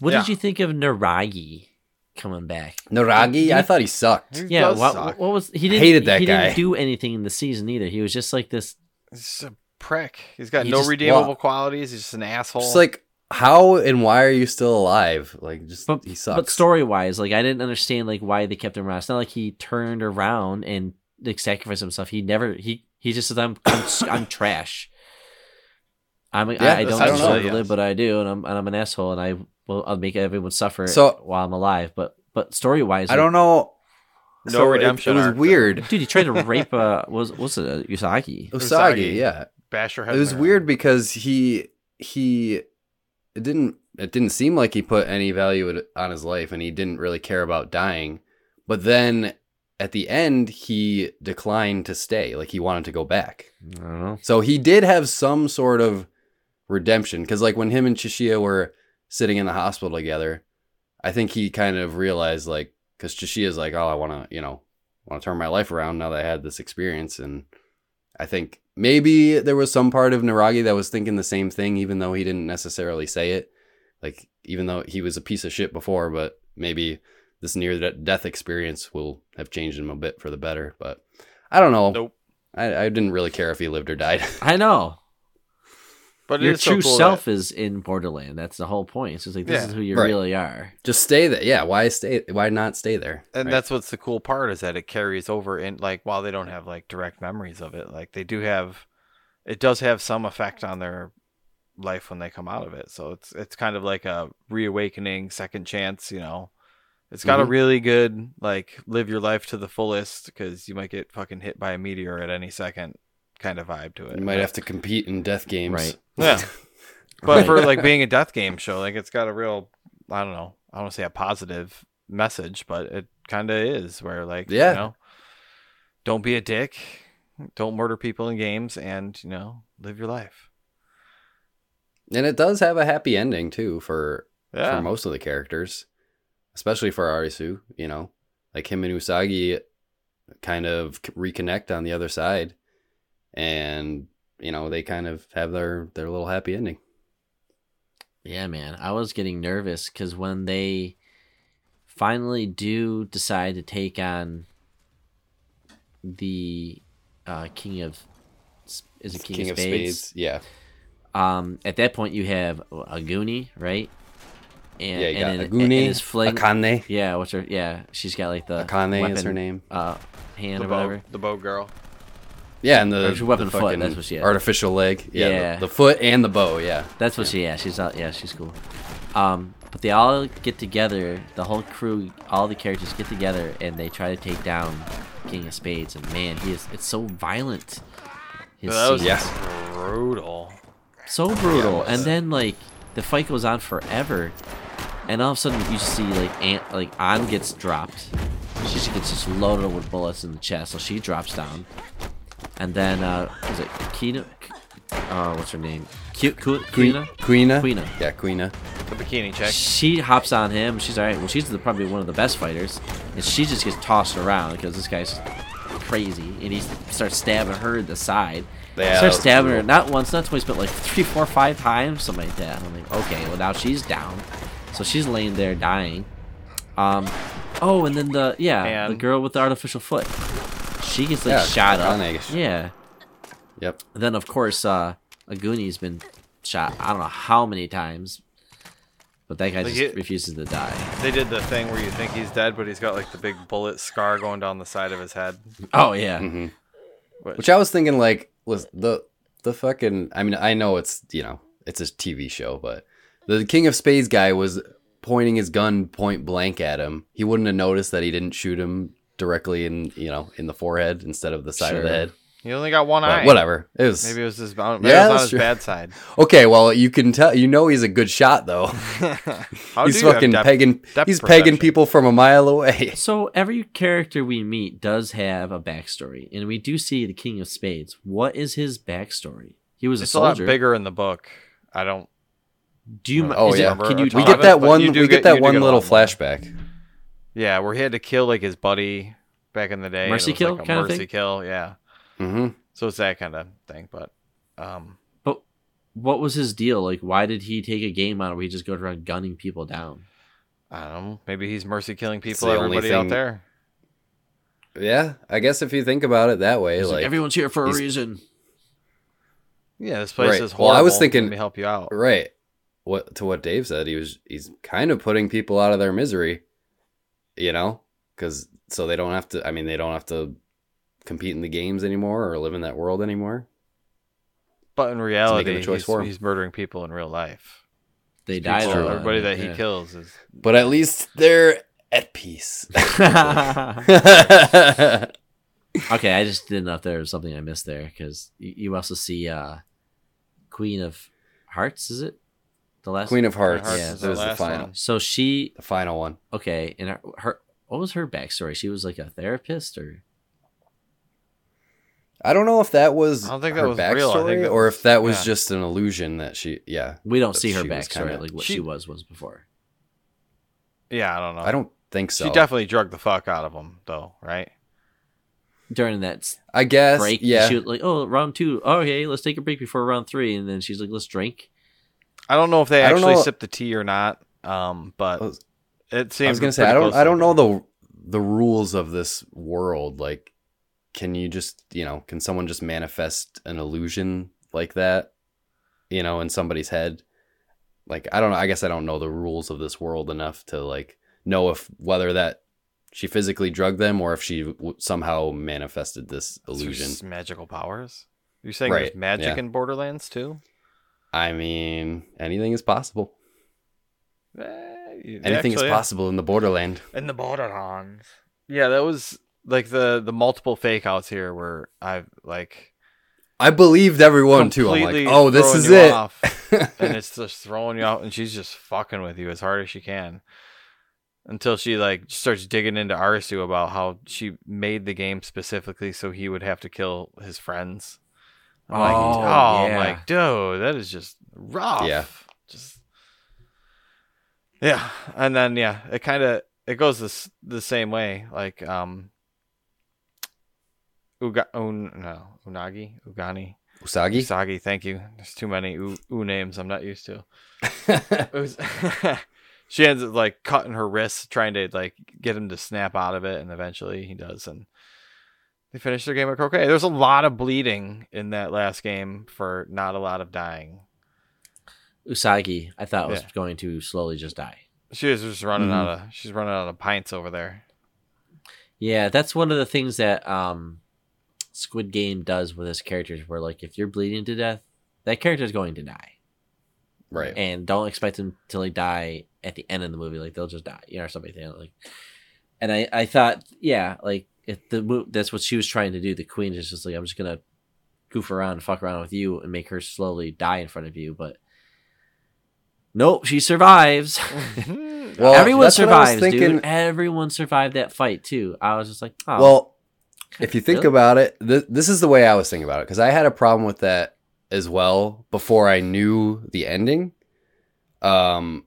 What Yeah. did you think of Niragi coming back? Niragi, I thought he sucked. He Yeah, does what, suck. what was he didn't Hated that he guy. didn't do anything in the season either. He was just like this He's just a prick. He's got He no just- redeemable well- qualities. He's just an asshole. Just like how and why are you still alive? Like just but, he sucks. but story wise, like I didn't understand like why they kept him around. It's not like he turned around and like sacrificed himself. He never he he just said I'm I'm, I'm trash. I'm Yeah, I, I don't essentially, deserve to yes. live, but I do, and I'm and I'm an asshole, and I will I'll make everyone suffer So- while I'm alive. But but story wise, I don't know. No So redemption It, was arc, though. weird. dude. He tried to rape uh was was it uh, Usagi? Usagi, Usagi. yeah. Bash your head. It was weird ground. because he he it didn't it didn't seem like he put any value on his life and he didn't really care about dying. But then at the end he declined to stay. Like he wanted to go back. I don't know. So he did have some sort of redemption because, like, when him and Chishiya were sitting in the hospital together, I think he kind of realized, like, because Chishiya's like, oh, I want to, you know, want to turn my life around now that I had this experience. And I think maybe there was some part of Niragi that was thinking the same thing, even though he didn't necessarily say it. Like, even though he was a piece of shit before, but maybe this near death experience will have changed him a bit for the better. But I don't know. Nope. I, I didn't really care if he lived or died. I know. But Your is so true cool self that- is in Borderland. That's the whole point. It's just like this Yeah, is who you right. really are. Just stay there. Yeah, why stay? Why not stay there? and Right. that's what's the cool part is that it carries over in like while they don't have like direct memories of it, like they do have, it does have some effect on their life when they come out of it. So it's it's kind of like a reawakening, second chance. You know, it's got a Mhm. really good like live your life to the fullest because you might get fucking hit by a meteor at any second kind of vibe to it. you might have to compete in death games. Right. Yeah. But for like being a death game show, like it's got a real, I don't know, I don't want to say a positive message, but it kind of is where like, Yeah. you know, don't be a dick, don't murder people in games, and you know, live your life. and it does have a happy ending too for Yeah, for most of the characters, especially for Arisu. You know, like him and Usagi kind of reconnect on the other side, and you know they kind of have their their little happy ending. Yeah, man. I was getting nervous because when they finally do decide to take on the uh, King of is it King, of, Spades? Yeah, Um, at that point you have Aguni, right? And, yeah. You got and, and his fling. Akane. Yeah, what's her? Yeah, she's got like the Akane weapon, is her name. Uh, hand the or bow, whatever. the bow girl. Yeah, and the, Or her weapon the foot, fucking that's what she had. artificial leg. Yeah, Yeah. The, the foot and the bow. Yeah, That's what she. Yeah, she's out. Yeah, she's cool. Um, but they all get together. The whole crew, all the characters get together, and they try to take down King of Spades. And man, he is. It's so violent. His that was. Yeah. brutal. so brutal. was. and then like the fight goes on forever, and all of a sudden you see like Aunt like An gets dropped. She just gets just loaded with bullets in the chest, so she drops down. And then uh, is it Kina? Uh, what's her name? Q- Ku- Kuna? Queena. Queena. Yeah, Queena. The bikini chick. She hops on him. She's all right. Well, she's the, probably one of the best fighters, and she just gets tossed around because this guy's crazy, and he starts stabbing her in the side. Yeah, He that starts was stabbing her not once, not twice, but like three, four, five times, something like that. And I'm like, okay, well now she's down, so she's laying there dying. Um, oh, and then the yeah, the girl with the artificial foot, she gets like Yeah, shot up. Akane. Yeah, Yep. then of course, uh, Aguni's been shot. I don't know how many times, but that guy Like just it- refuses to die. They did the thing where you think he's dead, but he's got like the big bullet scar going down the side of his head. Oh yeah, hmm Which, Which I was thinking, like, was the the fucking. I mean, I know it's you know it's a TV show, but the King of Spades guy was pointing his gun point blank at him. He wouldn't have noticed that he didn't shoot him directly in you know in the forehead instead of the side of the head. He only got one But eye. whatever. It was Maybe it was his, maybe Yeah, it was on his true. bad side. okay. Well, you can tell. You know, he's a good shot though. He's do you have fucking depth- pegging. depth He's pegging people from a mile away. So every character we meet does have a backstory, and we do see the King of Spades. What is his backstory? He was It's a a lot soldier. bigger in the book. I don't. Do you? Oh, is it- yeah. can you? We We get that one. We get- get that one little lot more. flashback. Yeah, where he had to kill like his buddy back in the day. Mercy kill like, a kinda mercy thing? kill. Yeah. hmm So it's that kind of thing. But um, But what was his deal? Like, why did he take a game out it where he just go around gunning people down? I don't know. Maybe he's mercy killing people. the only Everybody out there. Yeah, I guess if you think about it that way, like, like everyone's here for a he's- reason. Yeah, this place Right. is Well. I was thinking- Let me help you out. right. What to what Dave said, he was he's kind of putting people out of their misery, you know, because so they don't have to. I mean, they don't have to compete in the games anymore or live in that world anymore. But in reality, a choice he's, he's murdering people in real life. They People- died. Everybody that he kills is. But at least they're at peace. okay, I just didn't know if there was something I missed there because you, you also see uh, Queen of Hearts. Is it the last Queen of Hearts. Hearts Yeah, is that was the last final. one. So she The final one. okay, and her, her what was her backstory? She was like a therapist, or I don't know if that was I don't think that her was real. I think backstory that or was- if that was yeah. just an illusion that she. Yeah, we don't But see her she was backstory, kinda- like what she, She- was was before. Yeah, I don't know. I don't think so. She definitely drugged the fuck out of him, though, right? During that s- I guess. break, Yeah. she was like, "Oh, round two. Okay, let's take a break before round three. And then she's like, "Let's drink." I don't know if they I actually know- sipped the tea or not. Um, but was- it seems. I was gonna say I don't. I don't know the the rules of this world. Like, can you just you know can someone just manifest an illusion like that? You know, in somebody's head. Like I don't know. I guess I don't know the rules of this world enough to like know if whether that she physically drugged them or if she w- somehow manifested this illusion. Illusion. magical powers. You're saying Right, there's magic yeah. in Borderlands too? I mean, anything is possible. Eh, Anything is possible in the borderland. in the Borderlands. Yeah, that was like the the multiple fake outs here where I've like I believed everyone too. I'm like, oh, this is it. and it's just throwing you out, and she's just fucking with you as hard as she can. Until she like starts digging into Arisu about how she made the game specifically so he would have to kill his friends. I'm like, Oh, oh, I'm yeah. like, dude, that is just rough. Yeah. Just yeah, and then yeah, it kind of it goes this the same way. Like um, Uga, un, no, Unagi, Ugani, Usagi. Usagi. Thank you. There's too many U, U names I'm not used to. Us- she ends up like cutting her wrists, trying to like get him to snap out of it, and eventually he does, and they finish their game of croquet. There's a lot of bleeding in that last game for not a lot of dying. Usagi, I thought was Yeah. going to slowly just die. She is just running Mhm. out of she's running out of pints over there. Yeah, that's one of the things that um, Squid Game does with his characters, where like if you're bleeding to death, that character's going to die, right. and don't expect him to like die at the end of the movie. Like they'll just die, you know, or something like that. Like, and I I thought, yeah, like if the mo- that's what she was trying to do. The queen is just like I'm just gonna goof around and fuck around with you and make her slowly die in front of you, but. Nope, she survives. Well, Everyone that's what I was survives, thinking- dude. Everyone survived that fight too. I was just like, oh, Well, if you think Really? about it, th- this is the way I was thinking about it because I had a problem with that as well before I knew the ending. Um,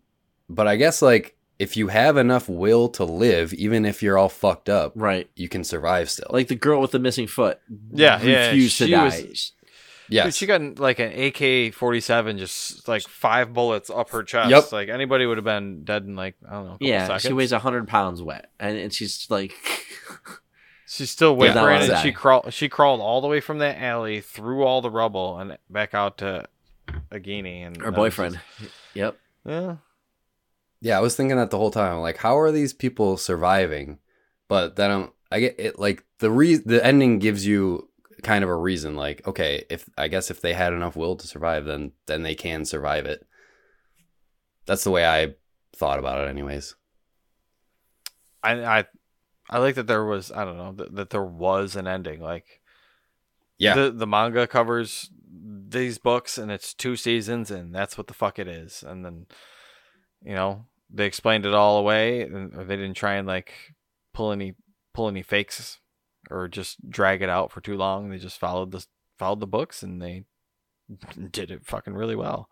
but I guess like if you have enough will to live, even if you're all fucked up, right, you can survive still. like the girl with the missing foot. Yeah, yeah, refused to she die. was- yes, Dude, she got like an AK forty seven, just like five bullets up her chest. Yep. Like anybody would have been dead in like I don't know. A couple yeah, seconds. she weighs hundred pounds wet, and, and she's like, She's still Yeah, whimpering, not and she crawled. She crawled all the way from that alley through all the rubble and back out to Aguni and her that was boyfriend. Yep. yeah, yeah, I was thinking that the whole time. Like, how are these people surviving? But then I'm, I get it. Like the re the ending gives you kind of a reason. Like, okay, if I guess if they had enough will to survive, then then they can survive it. That's the way I thought about it, anyways. I I I like that there was I don't know that, that there was an ending. Like Yeah. the the manga covers these books and it's two seasons and that's what the fuck it is. And then you know, they explained it all away and they didn't try and like pull any pull any fakes or just drag it out for too long. They just followed the followed the books and they did it fucking really well.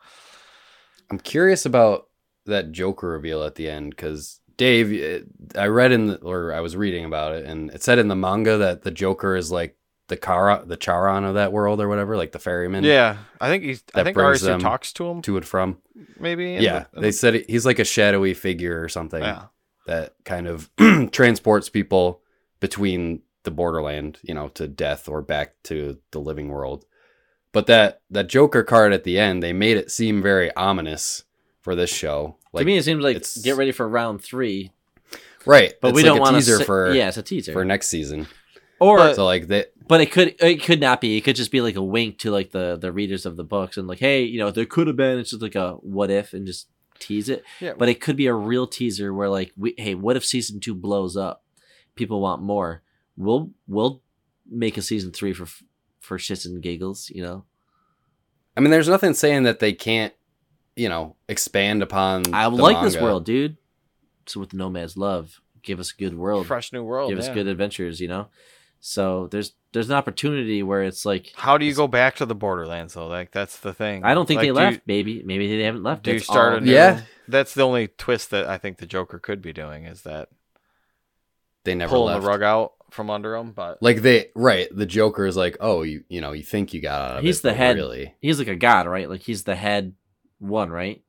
I'm curious about that Joker reveal at the end because Dave, it, I read in the, or I was reading about it, and it said in the manga that the Joker is like the Kara, the Charon of that world or whatever, like the ferryman. Yeah, I think he's. I think brings Arisu talks to him to and from. maybe. yeah, the- they the- said he's like a shadowy figure or something yeah. that kind of transports people between the borderland, you know, to death or back to the living world. But that that Joker card at the end, they made it seem very ominous for this show. to me, it seems like it's- get ready for round three, right? but it's we like don't a want to. teaser for yeah, it's a teaser. for next season. or So like that, But it could it could not be. It could just be like a wink to like the the readers of the books and like, hey, you know, there could have been. It's just like a what if and just tease it. Yeah. But it could be a real teaser where like, we, hey, what if season two blows up? People want more. We'll we'll make a season three for for shits and giggles. You know, I mean, there's nothing saying that they can't, you know, expand upon. I the like this world, dude. So with the nomads love, give us a good world, fresh new world. give us good adventures. You know. So there's there's an opportunity where it's like How do you go back to the Borderlands though? Like that's the thing. I don't think Like, they left. You, Maybe maybe they haven't left. do you start all- a new? Yeah. That's the only twist that I think the Joker could be doing is that They never pulling left. the rug out from under him. But Like they right, the Joker is like, oh, you you know, you think you got out of He's it, the head. Really, he's like a god, right? Like he's the head one, right?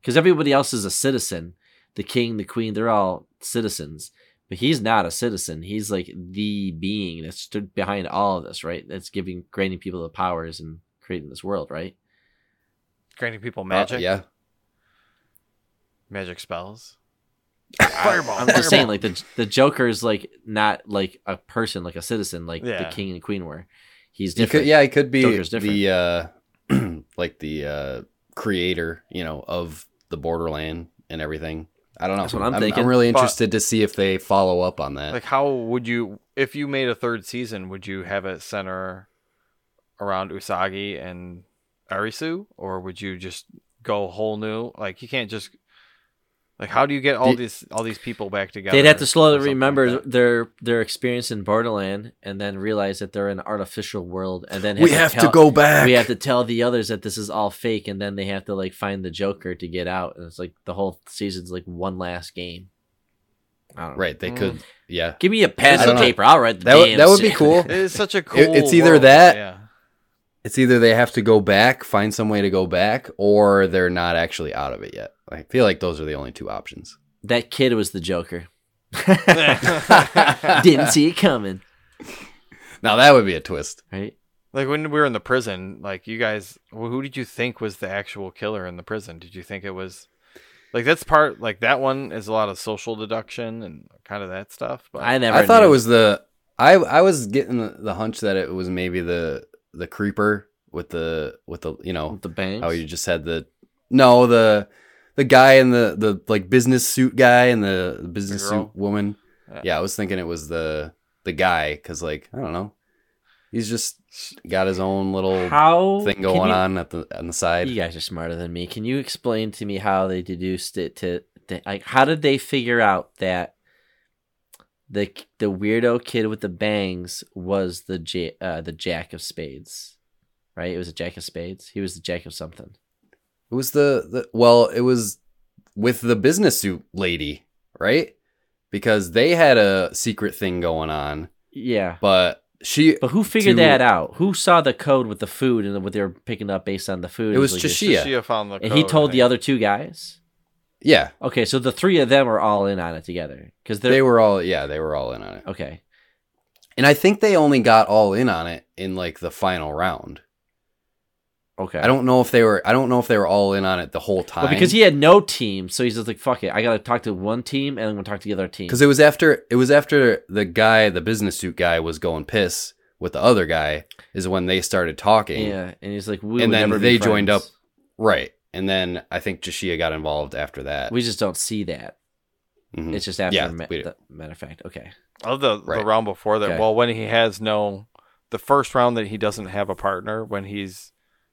Because everybody else is a citizen. The king, the queen, they're all citizens. But he's not a citizen. He's like the being that stood behind all of this, right? That's giving, granting people the powers and creating this world, right? granting people Uh, magic, yeah, magic spells. Fireball. I'm just saying, like the the Joker is like not like a person, like a citizen, like the king and queen were. He's he different. could, yeah, he could be Joker's different. the uh, like the uh, creator, you know, of the Borderland and everything. I don't know. That's what I'm I'm, thinking. really But- interested to see if they follow up on that. Like, how would you, if you made a third season, would you have it center around Usagi and Arisu, or would you just go whole new? Like, you can't just. Like, how do you get all The- these all these people back together? They'd have to slowly something like remember their their experience in Borderland, and then realize that they're in an artificial world, and then we have tell- to go back. We have to tell the others that this is all fake, and then they have to like find the Joker to get out, and it's like the whole season's like one last game. I don't know. right. They Mm. could. Yeah. Give me a pen I and paper. I'll write the That would- that would be cool. It is such a cool. It- it's either world, that- Yeah. It's either they have to go back, find some way to go back, or they're not actually out of it yet. I feel like those are the only two options. that kid was the Joker. Didn't see it coming. Now that would be a twist. Right? Like when we were in the prison, like you guys, wh- who did you think was the actual killer in the prison? Did you think it was like that's part like that one is a lot of social deduction and kind of that stuff. But I never. I thought knew. it was the I I was getting the, the hunch that it was maybe the the creeper with the with the you know the bangs. how you just had the no the the guy and the the like business suit guy and the, the business girl? suit woman. Yeah. Yeah. I was thinking it was the the guy because like I don't know, he's just got his own little how thing going you- on at the on the side. You guys are smarter than me. Can you explain to me how they deduced it to, to like how did they figure out that the the weirdo kid with the bangs was the J, uh, the Jack of Spades, right? It was a Jack of Spades. He was the Jack of something. It was the, the well, it was with the business suit lady, right? Because they had a secret thing going on, Yeah, but she but who figured to- that out? Who saw the code with the food and what they were picking up based on the food? It was like just this- Shia. Shia found the code. and he told the other two guys. Yeah, Okay, so the three of them are all in on it together because they were all yeah, they were all in on it. okay. And I think they only got all in on it in like the final round. Okay, I don't know if they were I don't know if they were all in on it the whole time. But because he had no team, so he's just like, "Fuck it, I gotta talk to one team, and I'm gonna talk to the other team." because it was after it was after the guy, the business suit guy was going piss with the other guy is when they started talking. yeah, and he's like, we And then they joined up. Right. And then I think Chishiya got involved after that. We just don't see that. Mhm. It's just after. Yeah, ma- the, matter of fact, okay. Of the Right. the round before that. Okay. Well, when he has no the first round that he doesn't have a partner when he's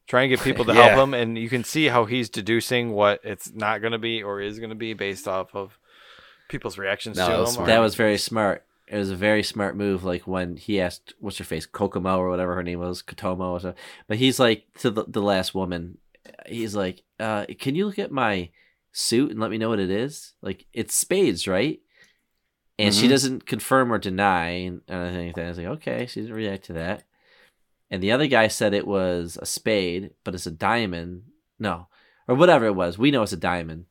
trying to get people to Yeah. help him, and you can see how he's deducing what it's not going to be or is going to be based off of people's reactions No, to that him. was. That was very smart. It was a very smart move. Like when he asked, "What's her face?" Kokomo or whatever her name was, Kotomo or something. But he's like to the, the last woman. He's like, uh, "Can you look at my suit and let me know what it is? Like it's spades, right?" And she Mhm. doesn't confirm or deny and anything like that. I was like, "Okay." She didn't react to that. And the other guy said it was a spade, but it's a diamond. No, or whatever it was. We know it's a diamond.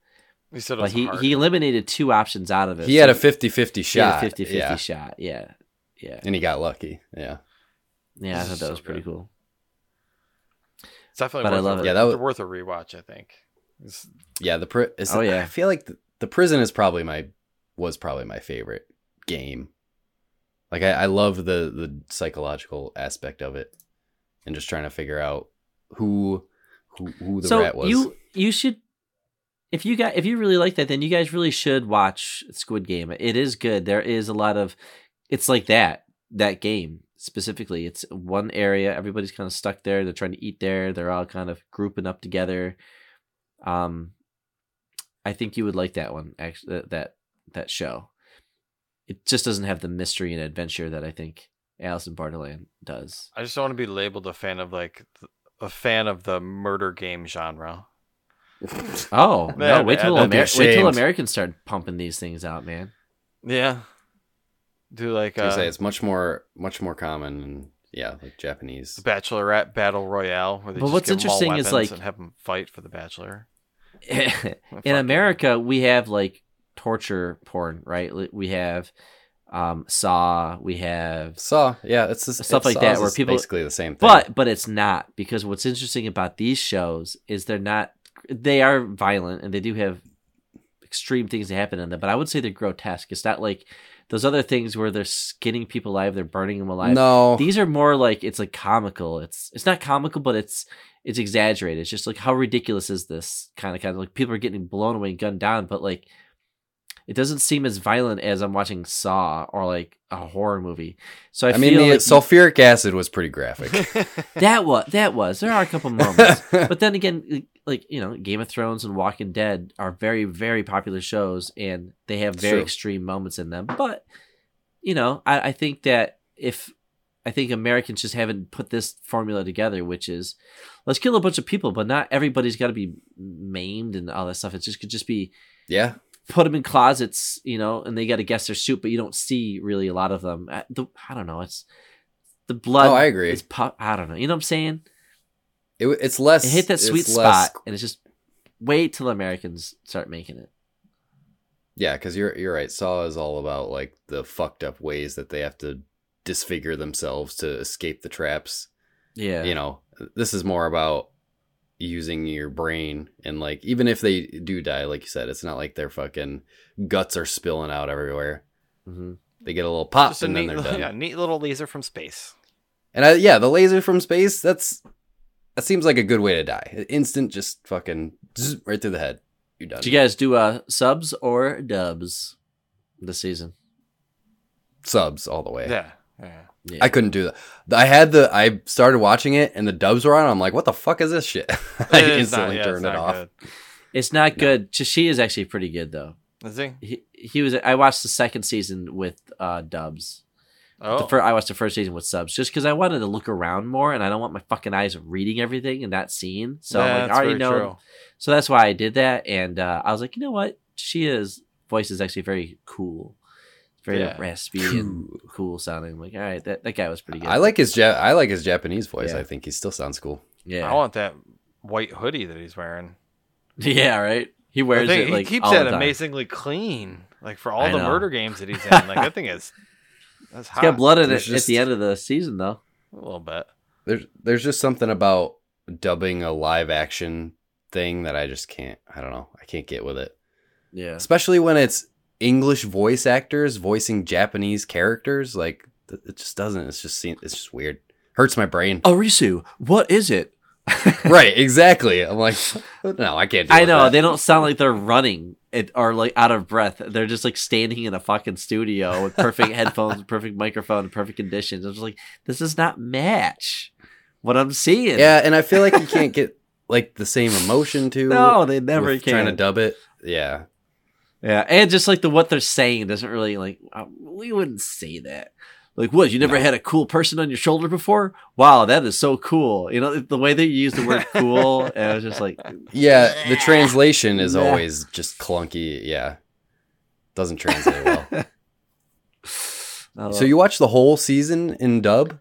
He said it But he, hard. he eliminated two options out of it. He had a 50-50 he had shot. a 50 50 yeah. shot. Yeah. Yeah. And he got lucky. Yeah. Yeah, I thought that so was pretty good. cool. It's definitely but I worth love a, it. Yeah, that was- they're worth a rewatch. I think. It's- Yeah, the pri- is Oh, yeah. I feel like the, the prison is probably my was probably my favorite game. Like I, I love the the psychological aspect of it, and just trying to figure out who who, who the so rat was. you you should if you got if you really like that, then you guys really should watch Squid Game. It is good. There is a lot of it's like that that game specifically. It's one area. Everybody's kind of stuck there. They're trying to eat there. They're all kind of grouping up together. Um, I think you would like that one. Actually, that that show. It just doesn't have the mystery and adventure that I think Alice in Borderland does. I just don't want to be labeled a fan of like a fan of the murder game genre. Oh no! Wait till Amer- wait till. Americans start pumping these things out, man. Yeah. Do like I uh, say it's much more much more common and yeah, like Japanese. the Bachelorette Battle Royale, where they But just what's give 'em all interesting is, weapons like- and have them fight for the Bachelor. in Fucking- America, we have like torture porn, right? We have um Saw, we have Saw, yeah, it's the, Stuff it like that where people- basically the same thing. but but it's not because what's interesting about these shows is they're not they are violent and they do have extreme things that happen in them, but I would say they're grotesque. It's not like those other things where they're skinning people alive, they're burning them alive. no, These are more like it's like comical. It's it's not comical, but it's it's exaggerated. It's just like how ridiculous is this kind of kind of like people are getting blown away and gunned down, but like it doesn't seem as violent as I'm watching Saw or like a horror movie. So I, I, mean the like sulfuric acid was pretty graphic. that was that was there are a couple moments, but then again, like you know, Game of Thrones and Walking Dead are very very popular shows, and they have very true. extreme moments in them. But you know, I, I think that if I think Americans just haven't put this formula together, which is let's kill a bunch of people, but not everybody's got to be maimed and all that stuff. It just could just be yeah, put them in closets, you know, and they got to guess their suit, but you don't see really a lot of them. I, the, I don't know. It's the blood. Oh, I agree. Is pu- I don't know. You know what I'm saying? It, it's less. It hit that it's sweet less- spot, and it's just wait till Americans start making it. Yeah, because you're you're right. Saw is all about like the fucked up ways that they have to disfigure themselves to escape the traps. Yeah, You know, this is more about using your brain and like even if they do die, like you said, it's not like their fucking guts are spilling out everywhere. hmm They get a little pop Just and then neat, they're done. yeah, neat little laser from space. And I, yeah, the laser from space. That's that seems like a good way to die. Instant, just fucking zzz, right through the head. You're done. Did you guys do uh subs or dubs this season? Subs all the way. Yeah, yeah. Yeah. I couldn't do that. I had the I started watching it and the dubs were on. I'm like, what the fuck is this shit? I It is instantly not- yeah, turned it off. good. it's not good. She is actually pretty good though. Is he? He he was. I watched the second season with uh dubs. Oh, The fir- I watched the first season with subs just because I wanted to look around more and I don't want my fucking eyes reading everything and not seeing. So I'm Yeah, like, I already know. true. So that's why I did that, and uh, I was like, you know what, Shia's voice is actually very cool, very Yeah. raspy and cool sounding. I'm like, all right, that, that guy was pretty good. I like his ja- I like his Japanese voice. Yeah. I think he still sounds cool. yeah, I want that white hoodie that he's wearing. yeah, right. He wears think it he keeps all that the time. amazingly clean, like for all I the know. murder games that he's in. Like that thing is that's It's hot. got blood in it There's at the end of the season, though. a little bit. There's there's just something about dubbing a live action thing that I just can't. I don't know. I can't get with it. Yeah, Especially when it's English voice actors voicing Japanese characters. Like it just doesn't. It's just se- it's just weird. Hurts my brain. Oh, Arisu, what is it? right, exactly. I'm like, no, I can't. I know that. they don't sound like they're running it or like out of breath. They're just like standing in a fucking studio with perfect headphones, perfect microphone, perfect conditions. I'm just like, this does not match what I'm seeing. Yeah, and I feel like you can't get like the same emotion too. no, they never can. trying to dub it. Yeah, yeah, and just like the what they're saying doesn't really like. Uh, we wouldn't say that. Like what? You never had a cool person on your shoulder before? Wow, that is so cool. You know the way that you use the word "cool," and I was just like, yeah. The translation is Nah. always just clunky. Yeah, doesn't translate well. so you watched the whole season in dub,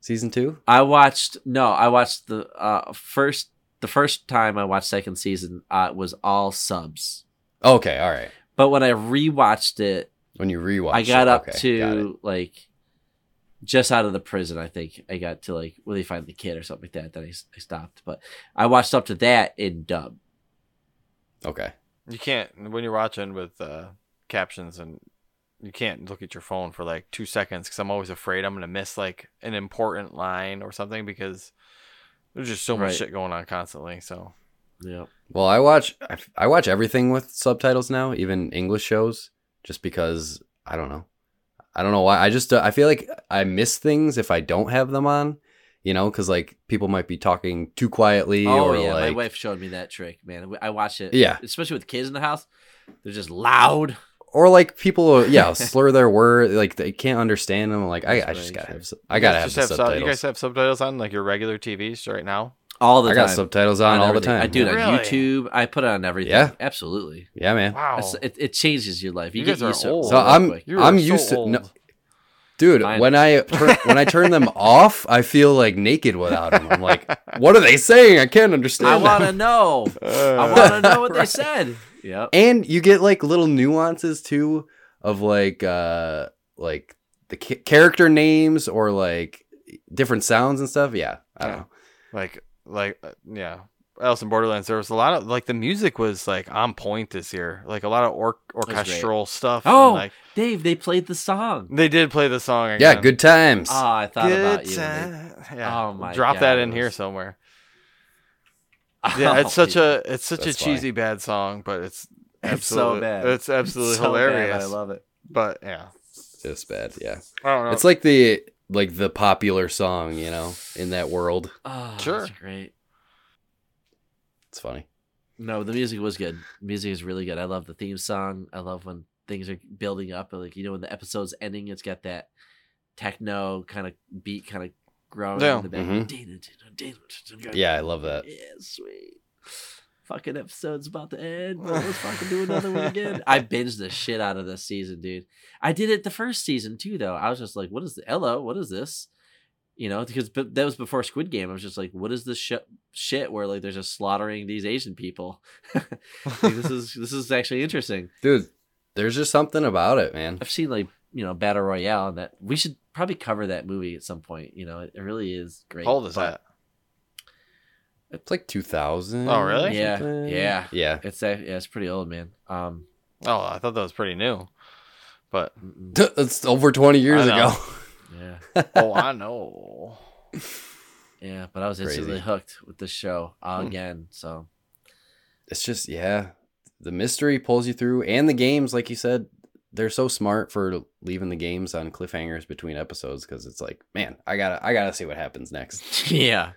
season two? I watched no, I watched the uh first the first time I watched second season uh was all subs. Okay, all right. But when I rewatched it, When you rewatch, I got it, up okay, got to like just out of the prison, I think. I got to like where they find the kid or something like that. Then I stopped. But I watched up to that in dub. Okay. You can't when you're watching with uh, captions and you can't look at your phone for like two seconds because I'm always afraid I'm gonna miss like an important line or something because there's just so much Right. shit going on constantly. So Yeah. Well, I watch I, I watch everything with subtitles now, even English shows, just because I don't know. I don't know why. I just uh, I feel like I miss things if I don't have them on, you know, because like people might be talking too quietly Oh or yeah, my wife showed me that trick, man. I watch it. Yeah. especially with kids in the house. They're just loud. or like people yeah slur their word like they can't understand them. Like I, I just gotta have I gotta You have guys the just sub- subtitles. you guys have subtitles on like your regular TVs right now. All the I time. got subtitles on, all the time. I do it on Really? YouTube. I put it on everything. Yeah. absolutely. Yeah, man. Wow, It's- It, it changes your life. You, You get guys are used to it. old. So real I'm quick. You I'm so used to no, dude. Mine when is. I turn, when I turn them off, I feel like naked without them. I'm like, what are they saying? I can't understand. I them." want to know. I want to know what they said. Yep. and you get like little nuances too of like uh like the ca- character names or like different sounds and stuff yeah i don't Yeah. know like like uh, yeah Alice in Borderlands there was a lot of like the music was like on point this year like a lot of or- orchestral stuff Oh, and, like Dave, they played the song. they did play the song yeah good times Oh, I thought Good about you. when time. yeah Oh my drop God, that it in here somewhere yeah it's such a it's such a That's why. cheesy bad song but it's It's so absolutely bad. it's absolutely so bad, hilarious I love it. but yeah just bad yeah I don't know it's like the like the popular song you know in that world Oh, Sure. that's great. it's funny No, the music was good. Music is really good. I love the theme song. I love when things are building up. Like you know, when the episode's ending, it's got that techno kind of beat, kind of growing Yeah. in the back. Mhm. yeah i love that Yeah, sweet. Fucking episode's about to end. but Let's fucking do another one again. I binged the shit out of this season, dude. I did it the first season too, though. I was just like, "What is the hello? What is this?" You know, because but that was before Squid Game. I was just like, "What is this sh- shit?" Where like they're just slaughtering these Asian people. like, this is this is actually interesting. dude there's just something about it man I've seen like you know Battle Royale, and that we should probably cover that movie at some point. You know, it, it really is great. how old is but- that it's like 2000 Oh, really? Yeah, something. yeah. yeah It's a, yeah, it's pretty old, man. Um, oh I thought that was pretty new but it's over 20 years ago yeah, oh I know yeah. But I was Crazy. instantly hooked with the show Hmm. again. So it's just yeah the mystery pulls you through and the games like you said they're so smart for leaving the games on cliffhangers between episodes because it's like man i gotta i gotta see what happens next yeah,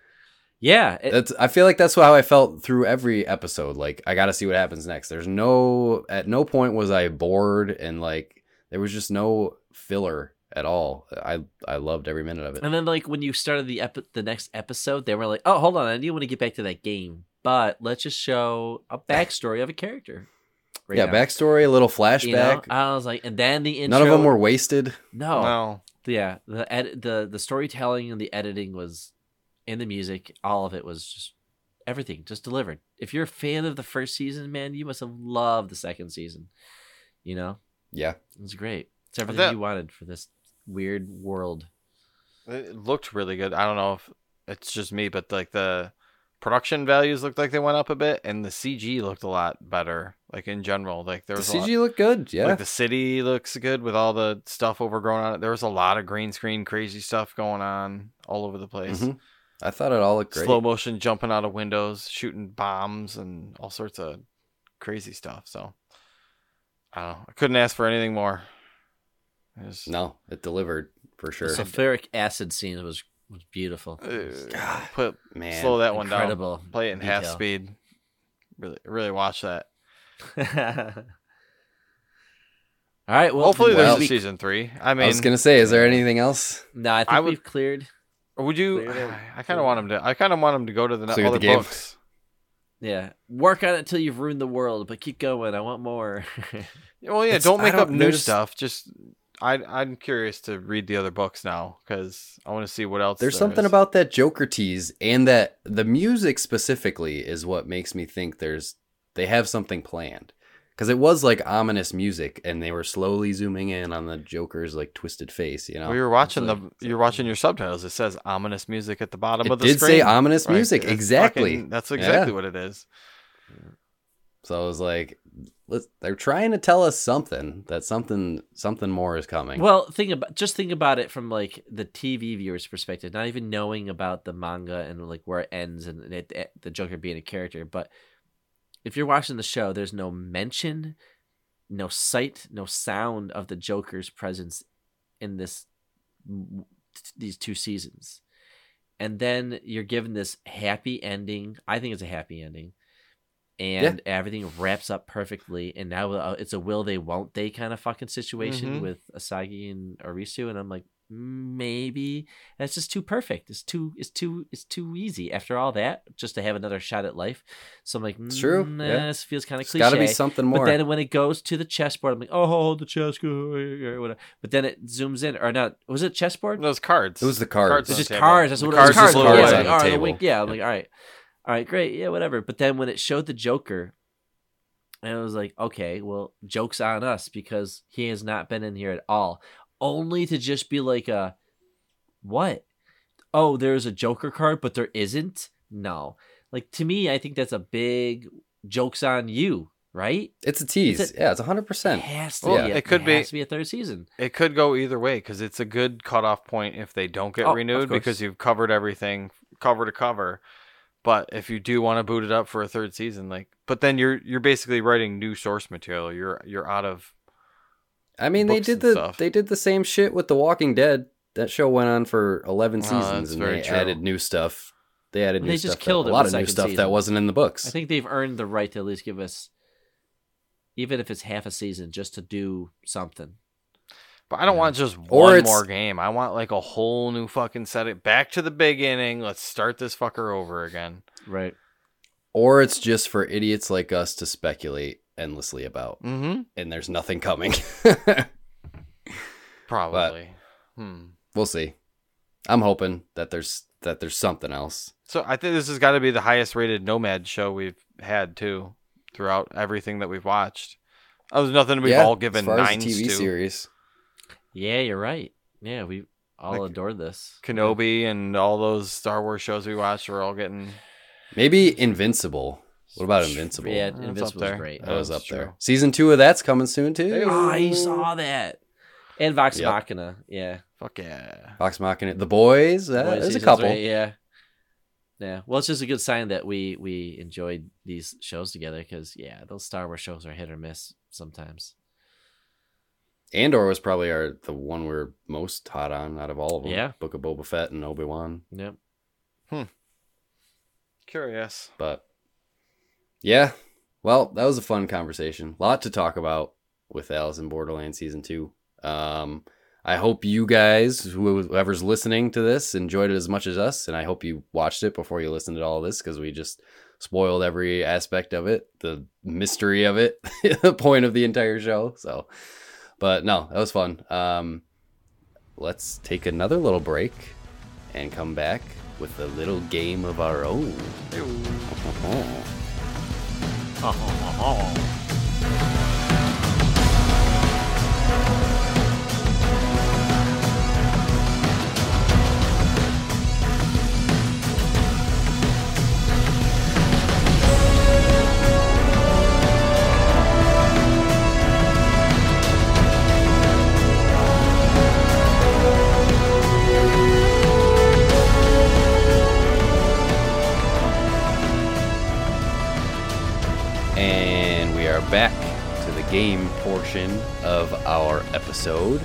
yeah. It, that's i feel like that's how i felt through every episode like i gotta see what happens next there's no at no point was i bored and like there was just no filler at all i i loved every minute of it and then like when you started the epi- the next episode, they were like, "Oh, hold on, I do want to get back to that game, but let's just show a backstory of a character." right yeah now." backstory a little You know, flashback I was like, and then the intro. none of them were wasted no, no yeah. The ed- the the storytelling and the editing was, and the music, all of it was just everything just delivered. If you're a fan of the first season, man, you must have loved the second season. You know, yeah it was great. It's everything that- you wanted for this weird world. It looked really good. I don't know if it's just me, but like the production values looked like they went up a bit, and the CG looked a lot better. Like in general, like there the was lot- cg looked good yeah like the city looks good with all the stuff overgrown on it. There was a lot of green screen, crazy stuff going on all over the place. Mhm. I thought it all looked great. slow motion jumping out of windows, shooting bombs, and all sorts of crazy stuff. So I don't know. I couldn't ask for anything more. It was- No, it delivered for The sure. sulfuric acid scene was was beautiful. Uh, put Man, slow that one down. Incredible. Play it in half speed. Really, really watch that. All right. Well, Hopefully, well- there's a season three. I mean, I was gonna say, is there anything else? No, I think I would- we've cleared. Would you? Clear. I kind of want him to. I kind of want him to go to the Clear the other game. books. Yeah, work on it till you've ruined the world, but keep going. I want more. Well, yeah. It's- don't make up don't new notice- stuff. Just, I, I'm curious to read the other books now because I want to see what else. There's there something is. about that Joker tease and that the music specifically is what makes me think there's they have something planned. Because it was like ominous music, and they were slowly zooming in on the Joker's like twisted face. You know, Well, you're watching like- the. You're watching your subtitles. It says ominous music at the bottom of the did screen. say ominous Right, music it's exactly. fucking- that's exactly Yeah. what it is. So I was like, let's, they're trying to tell us something that something something more is coming. well, think about just think about it from like the TV viewer's perspective, not even knowing about the manga and like where it ends and it, it- the Joker being a character. But if you're watching the show, there's no mention, no sight, no sound of the Joker's presence in this these two seasons. And then you're given this happy ending. I think it's a happy ending. And everything wraps up perfectly. And now uh, it's a will they, won't they kind of fucking situation Mhm. with Asagi and Arisu. And I'm like, maybe that's just too perfect. It's too, it's too, it's too easy after all that just to have another shot at life. So I'm like, It's true, "Mm, yeah. This feels kind of cliche. got to be something more. But then when it goes to the chessboard, I'm like, oh, the chessboard, or whatever. But then it zooms in, or not? Was it chessboard? Those cards. it was the cards. It's on just the table. cars. That's The what cards it was. just Cards. blew Yeah, on like, the all right, table. wink, yeah, I'm like, all right, all right, great, yeah, whatever. But then when it showed the Joker, and I was like, okay, well, joke's on us because he has not been in here at all. Only to just be like a, what? Oh, there's a Joker card, but there isn't. No, like to me, I think that's a big joke's on you, right? It's a tease. It's a- yeah, it's hundred It percent. has to. Well, be a, it could it be- has to be a third season. It could go either way because it's a good cutoff point if they don't get Oh, renewed because you've covered everything cover to cover. But if you do want to boot it up for a third season, like, but then you're you're basically writing new source material. You're you're out of I mean, they did the stuff. they did the same shit with The Walking Dead. That show went on for eleven Oh, seasons, that's and they true. added new stuff. They added They new just stuff. that- killed a lot of new second stuff that wasn't in the books. I think they've earned the right to at least give us, even if it's half a season, just to do something. But I don't want just one more game. I want like a whole new fucking set. It back to the beginning. Let's start this fucker over again. Right. or it's just for idiots like us to speculate endlessly about, Mm-hmm. and there's nothing coming. Probably. hmm. we'll see. I'm hoping that there's that there's something else. So I think this has got to be the highest rated Nomad show we've had too, throughout everything that we've watched. Oh, there's nothing we've all given as far as nines TV to. series. Yeah, you're right. Yeah, we all Like- adore this. Kenobi and all those Star Wars shows we watched were all getting. Maybe Invincible. What about Invincible? Yeah, That's up Invincible's there. great. that was That's up there. true. Season two of that's coming soon too. Oh, I saw that. And Vox Yep. Machina. Yeah. Fuck yeah. Vox Machina, The Boys. Uh, Boy there's a seasons, couple. right? Yeah. Yeah. Well, it's just a good sign that we we enjoyed these shows together because yeah, those Star Wars shows are hit or miss sometimes. Andor was probably our the one we're most hot on out of all of them. Yeah. Book of Boba Fett and Obi Wan. Yep. Hmm. Curious. But yeah, well, that was a fun conversation. A lot to talk about with Alice in Borderlands season two. Um, I hope you guys, whoever's listening to this, enjoyed it as much as us, and I hope you watched it before you listened to all this because we just spoiled every aspect of it, the mystery of it, the point of the entire show. So, but no, that was fun. Um, let's take another little break and come back with a little game of our own. 哈哈哈哈。Game portion of our episode.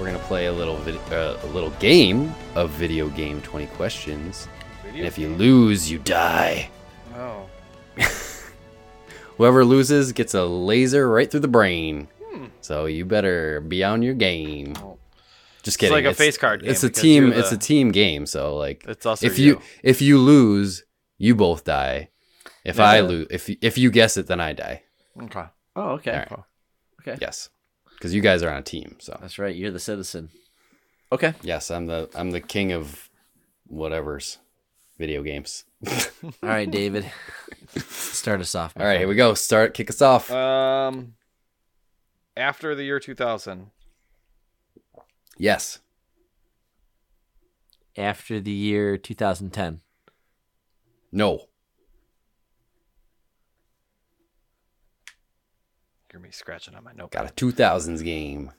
We're gonna play a little vid- uh, a little game of video game 20 questions. And if you lose, you die. Oh. Whoever loses gets a laser right through the brain. So you better be on your game. Oh. Just It's like a face card game It's a team. you're It's a team game. So like, It's or if you. you. if you lose, you both die. If Yeah. I lose, if if you guess it, then I die. Okay. Oh, okay. All right. Okay. Yes, because you guys are on a team. So That's right. You're the citizen. Okay. yes, I'm the I'm the king of whatever's video games. All right, David. Start us off. my All right, here we go. Start. Kick us off. Um, after the year 2000, yes. After the year 2010. No. Hear me scratching on my notebook. Got a 2000s game.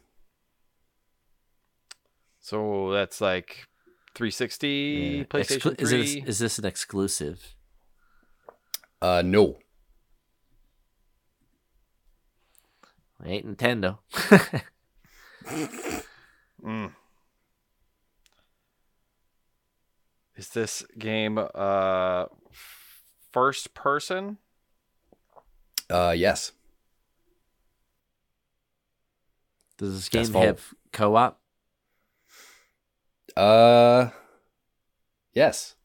So that's like 360, Yeah. PlayStation Exclu- 3. is, it, is this an exclusive? Uh, no. I Ain't Nintendo. Mm. Is this game uh first person? Uh, yes. Does this That's game fault. have co-op? Uh, yes.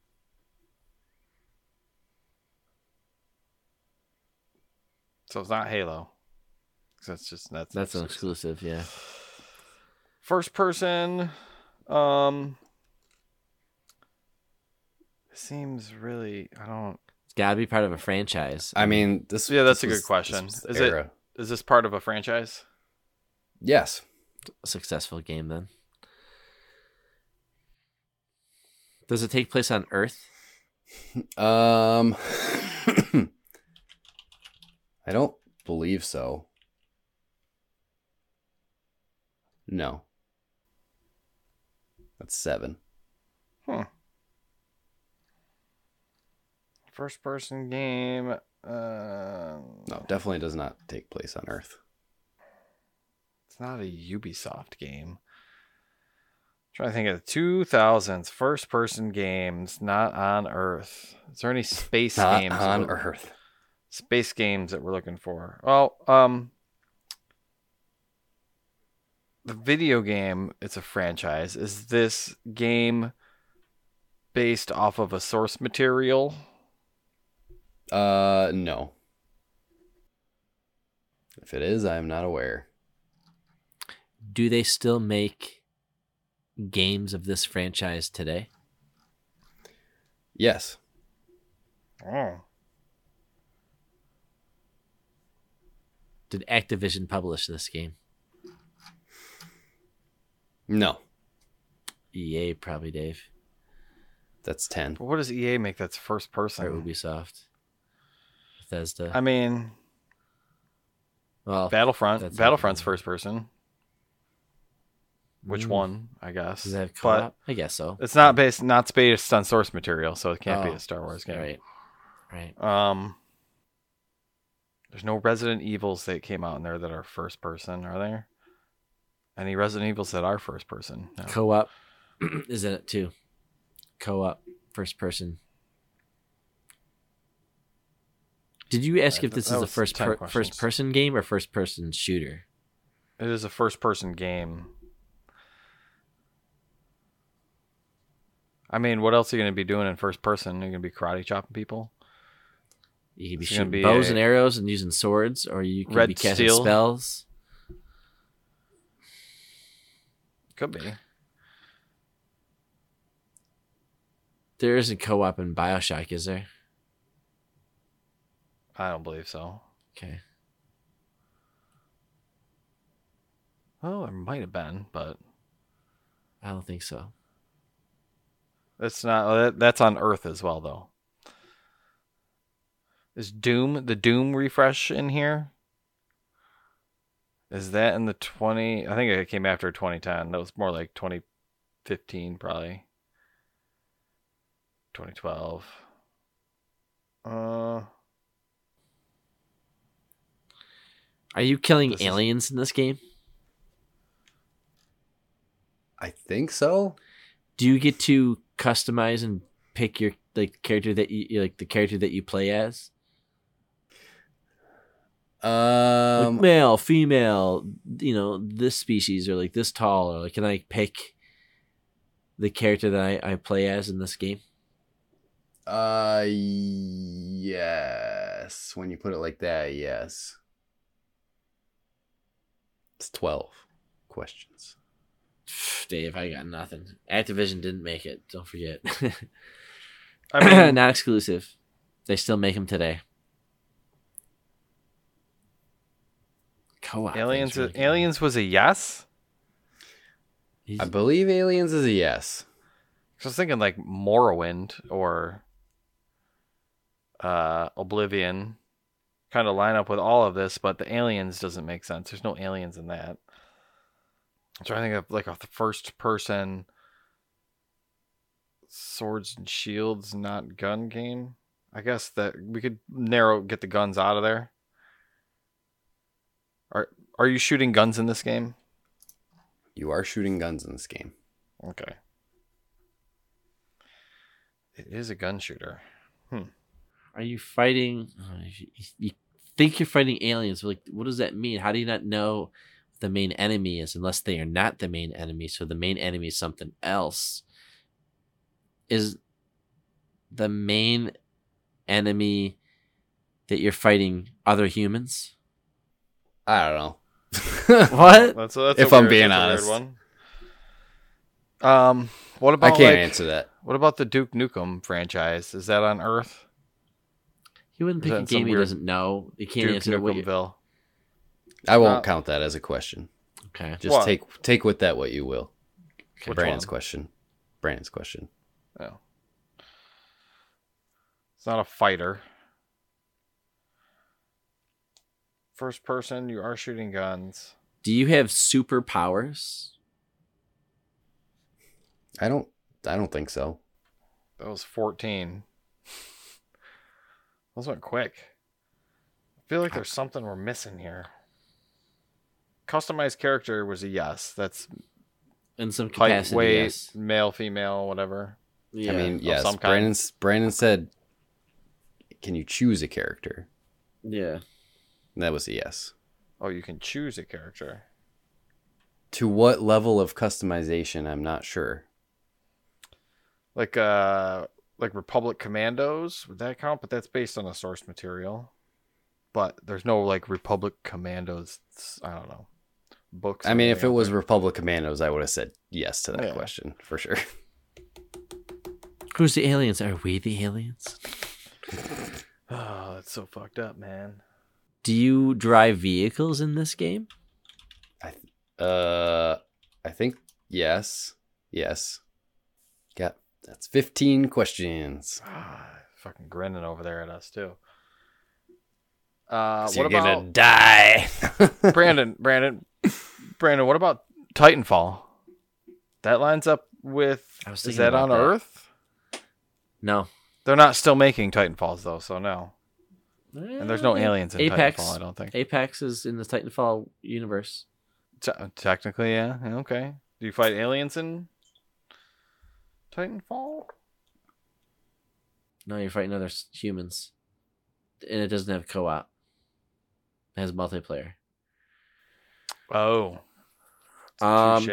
So it's not Halo. That's just that's That's an exclusive, yeah. First person. Um. Seems really. I don't. It's got to be part of a franchise. I mean, this. Yeah, that's this a good was- question. this was the Is it- era. Is this part of a franchise? Yes. a successful game then. Does it take place on Earth? Um, I don't believe so. No. That's seven. First person game. Uh, No, definitely does not take place on Earth. It's not a Ubisoft game. I'm trying to think of the 2000s first person games not on Earth. Is there any space Not games? on Earth. Space games that we're looking for. Well, um, the video game, it's a franchise. Is this game based off of a source material? Uh, no. If it is, I am not aware. Do they still make games of this franchise today? Yes. Oh. Did Activision publish this game? No. EA probably, Dave, That's 10. But what does EA make that's first person? or person? Ubisoft, Bethesda. I mean, well, Battlefront. Battlefront's first person. Which Mm. one? I guess. does that have but co-op? I guess so. it's not based not based on source material, so it can't be Oh, a Star Wars game. Right, right. Um, there's no Resident Evils that came out in there that are first person, are there? Any Resident Evils that are first person? No. Co-op is in it too. Co-op, first person. Did you ask if this that is a first per- first person game or first person shooter? It is a first person game. I mean, what else are you going to be doing in first person? You're going to be karate chopping people? You could be It's shooting be bows and arrows and using swords, or you could be casting Steel. spells. Could be. There isn't co-op in Bioshock, is there? I don't believe so. Okay. Well, there might have been, but I don't think so. It's not. that- That's on Earth as well, though. Is Doom the Doom refresh in here? Is that in the twenty? I think it came after 2010. That was more like 2015, probably. 2012. Uh, Are you killing This is- aliens in this game? I think so. Do you get to customize and pick your like character that you like the character that you play as? Like Um, male, female, you know, this species or like this tall, or like can I pick the character that I, I play as in this game? uh, yes. When you put it like that, yes. It's twelve questions. Dave, I got nothing. Activision didn't make it. Don't forget. I mean, Not exclusive. They still make them today. Co-op. aliens. really good. aliens was a yes. He's- I believe aliens is a yes. I was thinking like Morrowind or uh, Oblivion, kind of line up with all of this, but the aliens doesn't make sense. There's no aliens in that. I'm trying to think of like a first person swords and shields, not gun game. I guess that we could narrow get the guns out of there. Are are you shooting guns in this game? You are shooting guns in this game. Okay. It is a gun shooter. Hmm. Are you fighting? Uh, you, you think you're fighting aliens? Like, what does that mean? How do you not know the main enemy is unless they are not the main enemy? So the main enemy is something else. Is the main enemy that you're fighting other humans? I don't know. What? That's, that's If a I'm weird- being that's a weird honest. one. Um, what about I about can't like, answer that. What about the Duke Nukem franchise? Is that on Earth? He wouldn't Is pick that a game he weird doesn't know. You can't Duke answer what you. Nukemville. I won't Uh, count that as a question. Okay. Just What? take take with that what you will. Which Brandon's one? question. Brandon's question. Oh. It's not a fighter. First person, you are shooting guns. Do you have superpowers? I don't. I don't think so. That was 14. Those went quick. I feel like there's something we're missing here. Customized character was a yes. That's In some height, capacity, weight, yes. male, female, whatever. Yeah. I mean, of yes. some kind. Brandon's Brandon said, "Can you choose a character?" yeah. And that was a yes. Oh, you can choose a character. To what level of customization? I'm not sure. Like uh like Republic Commandos, would that count? But that's based on the source material. But there's no like Republic Commandos I don't know. Books. I mean, if it was there. Republic Commandos, I would have said yes to that Yeah. question for sure. Who's the aliens? Are we the aliens? Oh, that's so fucked up, man. Do you drive vehicles in this game? I uh, I think yes, yes. Got that's 15 questions. Ah, fucking grinning over there at us too. Uh, So what you're about gonna die? Brandon? Brandon, Brandon. What about Titanfall? That lines up with. Is that on that. Earth? No. They're not still making Titanfalls though, so no. And there's no eh, aliens in Apex. Titanfall. I don't think. Apex is in the Titanfall universe. Te- technically, yeah. yeah, Okay. Do you fight aliens in Titanfall? No, you're fighting other humans, and it doesn't have co-op. It has multiplayer. Oh. Um,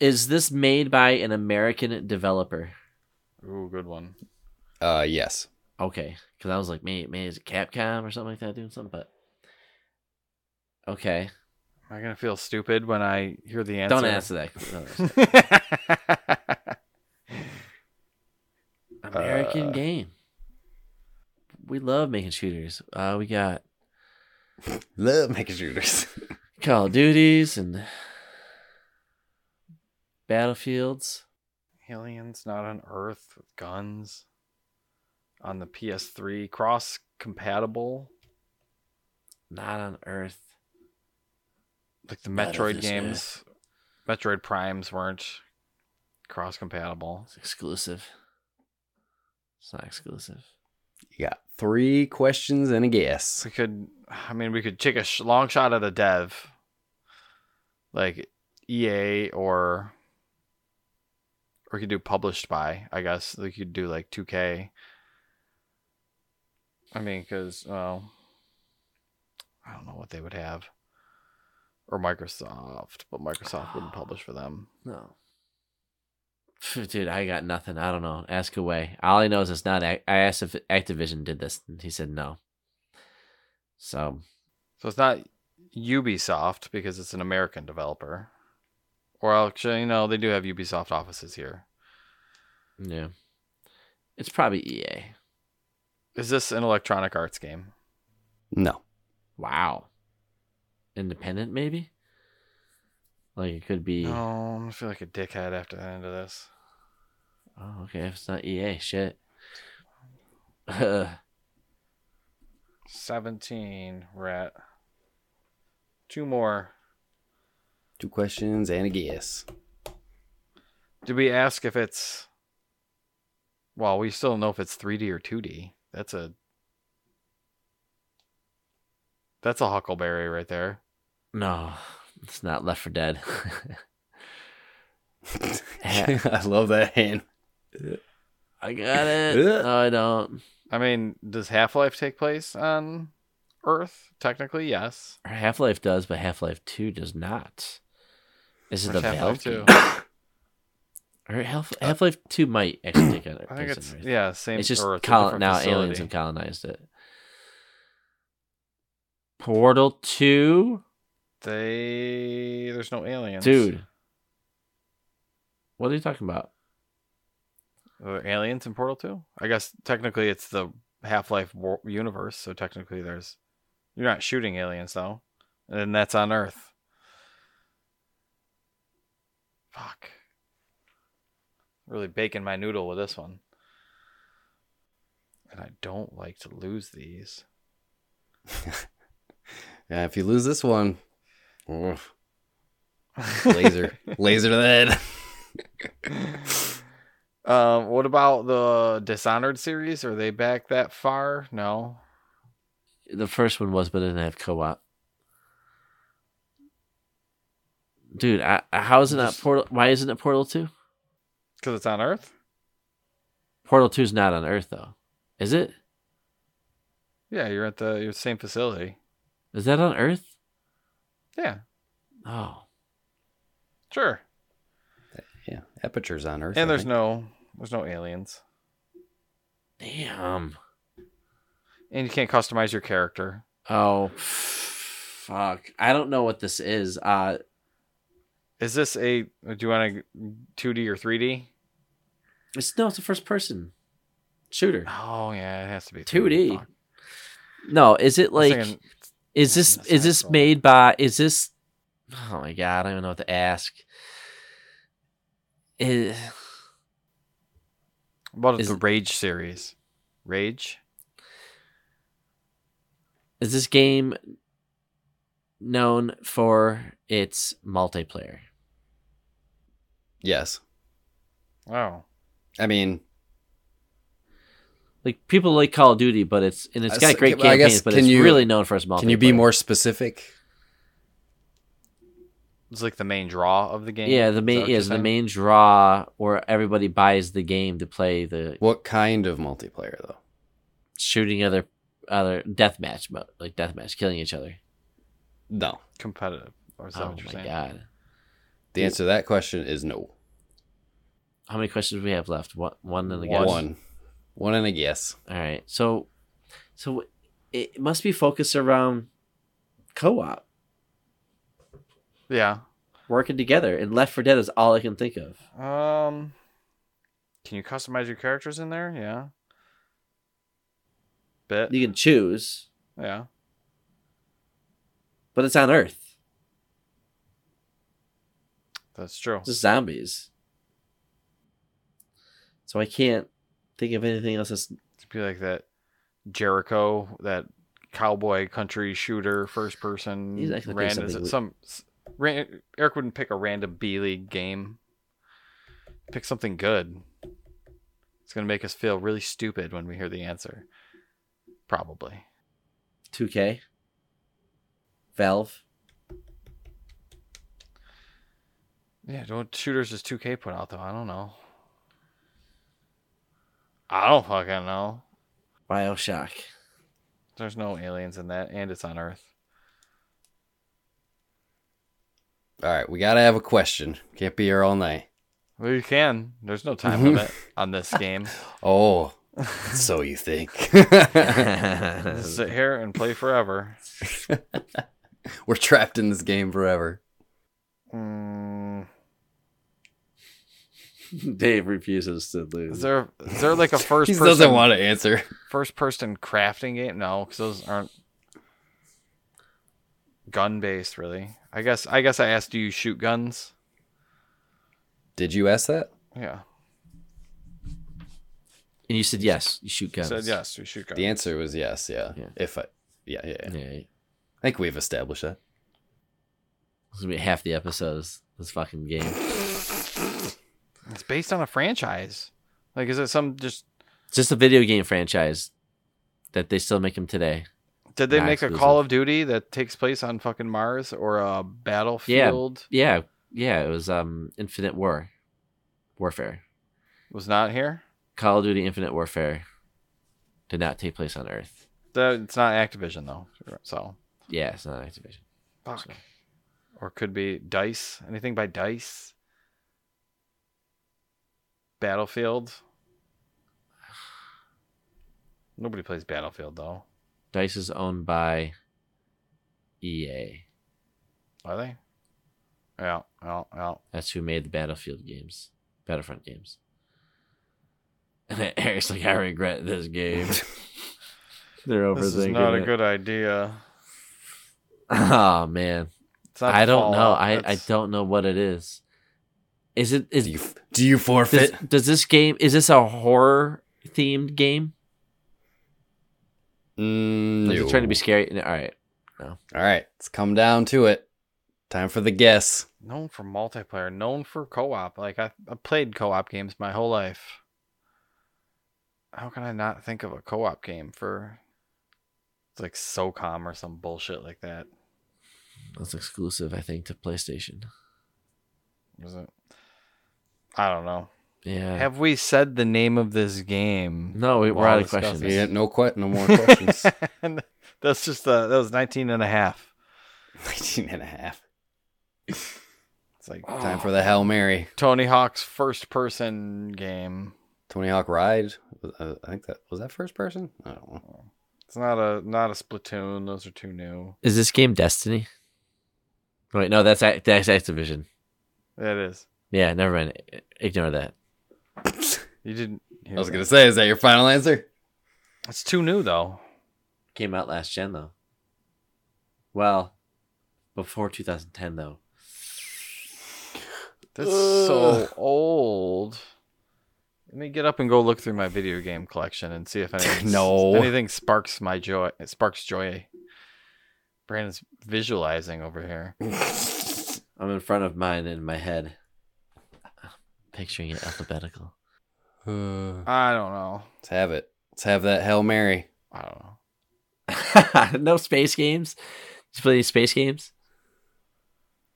is this made by an American developer? Ooh, good one. Uh, yes. Okay, because I was like, man, man, is it Capcom or something like that doing something? But okay, Am I gonna feel stupid when I hear the answer? don't answer that. Don't answer that. American Uh, game. We love making shooters. Uh, we got Love making shooters. Call of Duties and Battlefields. aliens not on Earth with guns on the PS3, cross compatible, Not on Earth. like the Metroid this games. Metroid Primes weren't cross compatible. It's exclusive. It's not exclusive. you got three questions and a guess. We could, I mean, we could take a sh- long shot at a dev, like EA, or or we could do published by. I guess we could do like 2K. I mean, because well, I don't know what they would have, or Microsoft, but Microsoft wouldn't publish for them. No. Dude, I got nothing. I don't know. Ask away. All I know is it's not. I asked if Activision did this, and he said no. So So it's not Ubisoft because it's an American developer. Or actually, you know, they do have Ubisoft offices here. yeah, it's probably EA. Is this an Electronic Arts game? No. Wow. Independent, maybe. Like it could be. No, I feel like a dickhead after the end of this. Oh, okay. If it's not EA, shit. 17, we're at. Two more. Two questions and a guess. Did we ask if it's. Well, we still don't know if it's 3D or 2D. That's a. That's a Huckleberry right there. no, it's not Left 4 Dead. I love that hand. I got it. No, I don't. I mean, does Half Life take place on Earth? Technically, yes. Half Life does, but Half Life Two does not. Is it Half-Life Valve 2? Or Half uh, Half Life Two might actually take on I think it's Earth. yeah, same. It's just or it's a col- now facility. aliens have colonized it. Portal Two, They there's no aliens, dude. What are you talking about? Are there aliens in Portal Two? I guess technically it's the Half Life war- universe, so technically there's you're not shooting aliens though, and that's on Earth. Fuck. Really baking my noodle with this one. And I don't like to lose these. Yeah, if you lose this one, oof. laser, laser to the head. Um, what about the Dishonored series? Are they back that far? No. The first one was, but it didn't have co-op. Dude, I, I- how is it not Just- Portal? Why isn't it Portal Two? Because it's on Earth? Portal Two is not on Earth though, is it? Yeah, you're at the your same facility. Is that on Earth? Yeah, Oh, sure. Yeah, apertures on Earth. I And there's think. no there's no aliens. damn. And you can't customize your character. Oh, fuck. I don't know what this is. Uh, Is this a do you want a 2D or 3D? it's no, it's a first person shooter. Oh yeah, it has to be 2D. No, is it like? thinking- Is this is this made by? Is this? Oh my god, I don't even know what to ask. Is, what about the Rage series? Rage? is this game known for its multiplayer? Yes, Oh. I mean, Like people like Call of Duty, but it's and it's got great well, I guess campaigns, but it's you- really known for its multiplayer. can you be more specific? It's like the main draw of the game. Yeah, the main what yeah, the main draw where everybody buys the game to play the What kind of multiplayer though? shooting other other deathmatch mode, like deathmatch, killing each other. No. competitive. Or is that Oh what you're my saying? god! The answer to that question is no. How many questions do we have left? What one and a guess? One, one and a guess. All right. So, so it must be focused around co-op Yeah. working together, and Left 4 Dead is all I can think of. Um, can you customize your characters in there? Yeah. Bit. You can choose, Yeah. but it's on Earth. That's true. It's just zombies. So I can't think of anything else that's It'd be like that Jericho, that cowboy country shooter, first person. He's like random. Is it some? Ran, Eric wouldn't pick a random B League game. Pick something good. It's gonna make us feel really stupid when we hear the answer. probably. 2K. Valve. Yeah, what shooters does 2K put out though? I don't know. I don't fucking know. Bioshock. There's no aliens in that, and it's on Earth. All right, we gotta have a question. Can't be here all night. Well, you can. There's no time limit on this game. Oh, so you think? Sit here and play forever. We're trapped in this game forever. Mm, Dave refuses to lose. is there is there like a first He person doesn't want to answer. first person crafting game? No, because those aren't gun based really. I guess I guess I asked, do you shoot guns? Did you ask that? Yeah, And you said yes. You shoot guns. said yes, we shoot guns. The answer was yes. Yeah. Yeah. If I, yeah, yeah, yeah. Yeah. I think we've established that. This will be half the episodes. This fucking game. It's based on a franchise. Like, is it some just? It's just a video game franchise that they still make them today. Did they Not make a. Call of Duty that takes place on fucking Mars or a Battlefield? Yeah, yeah. yeah. It was um Infinite War, Warfare. Was not here. Call of Duty Infinite Warfare did not take place on Earth. That it's not Activision though. So Yeah, it's not Activision. fuck. Or could be Dice. Anything by Dice? Battlefield. Nobody plays Battlefield though. Dice is owned by EA. Are they? Yeah, yeah, yeah. That's who made the Battlefield games, Battlefront games. And Eric's like, I regret this game. They're overthinking This is not a it. good idea. Oh man, not I don't know. Fallout, I, I don't know what it is. Is it is Do you, do you forfeit? does this game is this a horror themed game? Mm, Is it trying to be scary? No, All right. All right, let's come down to it. Time for the guess. known for multiplayer, known for co-op. Like I, I played co-op games my whole life. How can I not think of a co-op game for? It's like SOCOM or some bullshit like that. That's exclusive, I think, to PlayStation. Was it? I don't know. Yeah. Have we said the name of this game? no, we, we're out of questions. Yeah, no que- no more questions. That's just uh, that was 19 and a half. 19 and a half. It's like Time for the Hail Mary. Tony Hawk's first person game. Tony Hawk Ride. Uh, I think that was that first person. I don't know. It's not a not a Splatoon. Those are too new. Is this game Destiny? Wait, no, that's Ac- that's Activision. That is. Yeah, never mind. Ignore that. You didn't. I was gonna say, is that your final answer? It's too new though. Came out last gen though. Well, before 2010 though. That's so old. Let me get up and go look through my video game collection and see if anything No. anything sparks my joy. It sparks joy. Brandon's visualizing over here. I'm in front of mine in my head, picturing it alphabetical. Uh, I don't know. let's have it. Let's have that Hail Mary. I don't know. no space games. Did you play any space games?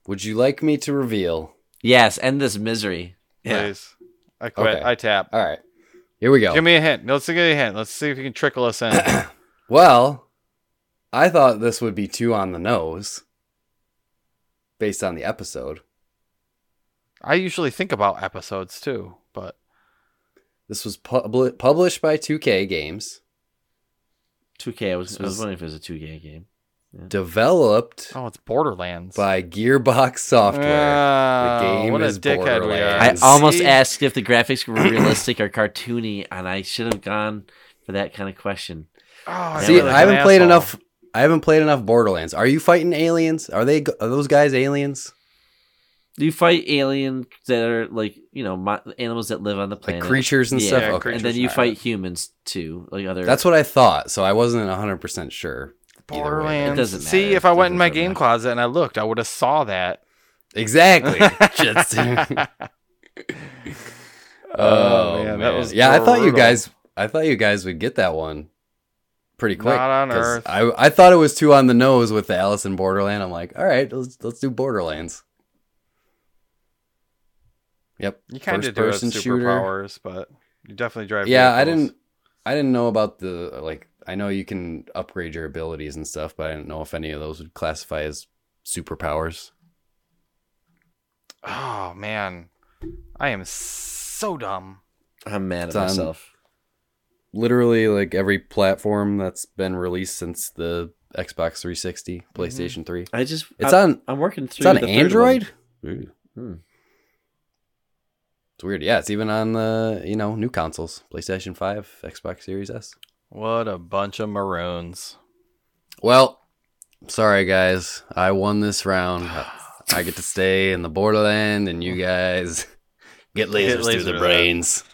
Would you like me to reveal? Yes, end this misery. Please. I quit. Okay. I tap. All right, here we go. Give me a hint. Let's give you a hint. Let's see if you can trickle us in. Well, I thought this would be too on the nose based on the episode. I usually think about episodes too, but This was pub- published by 2K Games, 2K. I was, This I was was- wondering if it was a 2K game. developed oh, it's Borderlands. by Gearbox Software. Ah, game what a is dickhead we are. Borderlands. I almost See? asked if the graphics were realistic or cartoony, and I should have gone for that kind of question. Oh, I See, feel like I haven't played asshole. enough. I haven't played enough Borderlands. Are you fighting aliens? Are they? Are those guys aliens? Do You fight aliens that are like you know mo- animals that live on the Like planet, creatures and Yeah, stuff? Yeah, Okay. and then you Alright. fight humans too, like other. That's what I thought. So I wasn't 100% sure. Borderlands. It doesn't See, if I went in my game matter. closet and I looked, I would have saw that. Exactly. Just- oh, man, oh, man, that was yeah. I thought you guys. I thought you guys would get that one. Pretty quick. Not on 'cause Earth. I I thought it was too on the nose with the Alice in Borderland. I'm like, all right, let's let's do Borderlands. Yep. You kind of do have superpowers, but you definitely drive. Yeah, I didn't. I didn't know about the like. I know you can upgrade your abilities and stuff, but I didn't know if any of those would classify as superpowers. Oh man, I am so dumb. I'm mad at It's on- myself. Literally, like every platform that's been released since the Xbox 360, PlayStation 3. I just It's I'm, on. I'm working through. It's through. on the third Android. one. Hmm. It's weird. Yeah, it's even on the you know new consoles, PlayStation 5, Xbox Series S. What a bunch of maroons. Well, sorry guys, I won this round. I get to stay in the Borderland, and you guys get lasers Get through the brains.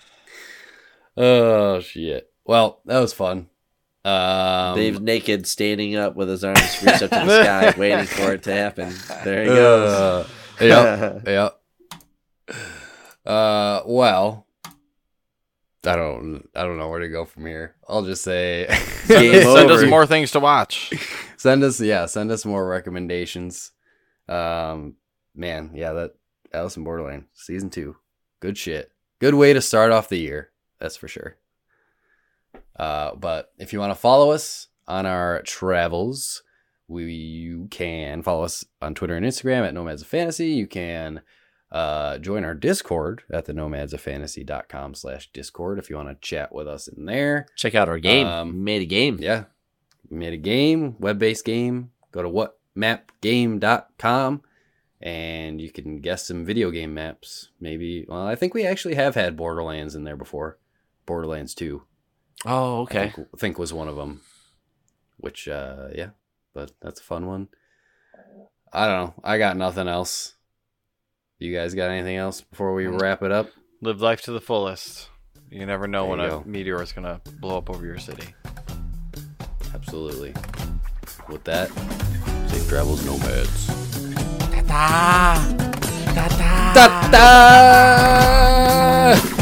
Oh shit! Well, that was fun. Um, Dave's naked, standing up with his arms reached up to the sky, waiting for it to happen. There he goes. Uh, yep, yep. Uh, well, I don't, I don't know where to go from here. I'll just say, Game Send us more things to watch. send us, yeah, send us more recommendations. Um, man, yeah, that Alice in Borderland season two, good shit. Good way to start off the year, that's for sure. Uh, but if you want to follow us on our travels, we you can follow us on Twitter and Instagram at Nomads of Fantasy. You can uh, join our Discord at the nomadsoffantasy.com slash Discord if you want to chat with us in there. Check out our game. Um, made a game. Yeah. Made a game, web based game. Go to whatmapgame.com and you can guess some video game maps. Maybe, well, I think we actually have had Borderlands in there before. Borderlands 2. Oh, I okay. think, I think was one of them. Which, uh, yeah, but that's a fun one. I don't know. I got nothing else. You guys got anything else before we wrap it up? Live life to the fullest. You never know There when a go. meteor is gonna blow up over your city. Absolutely. With that, safe travels, nomads. Hey, what you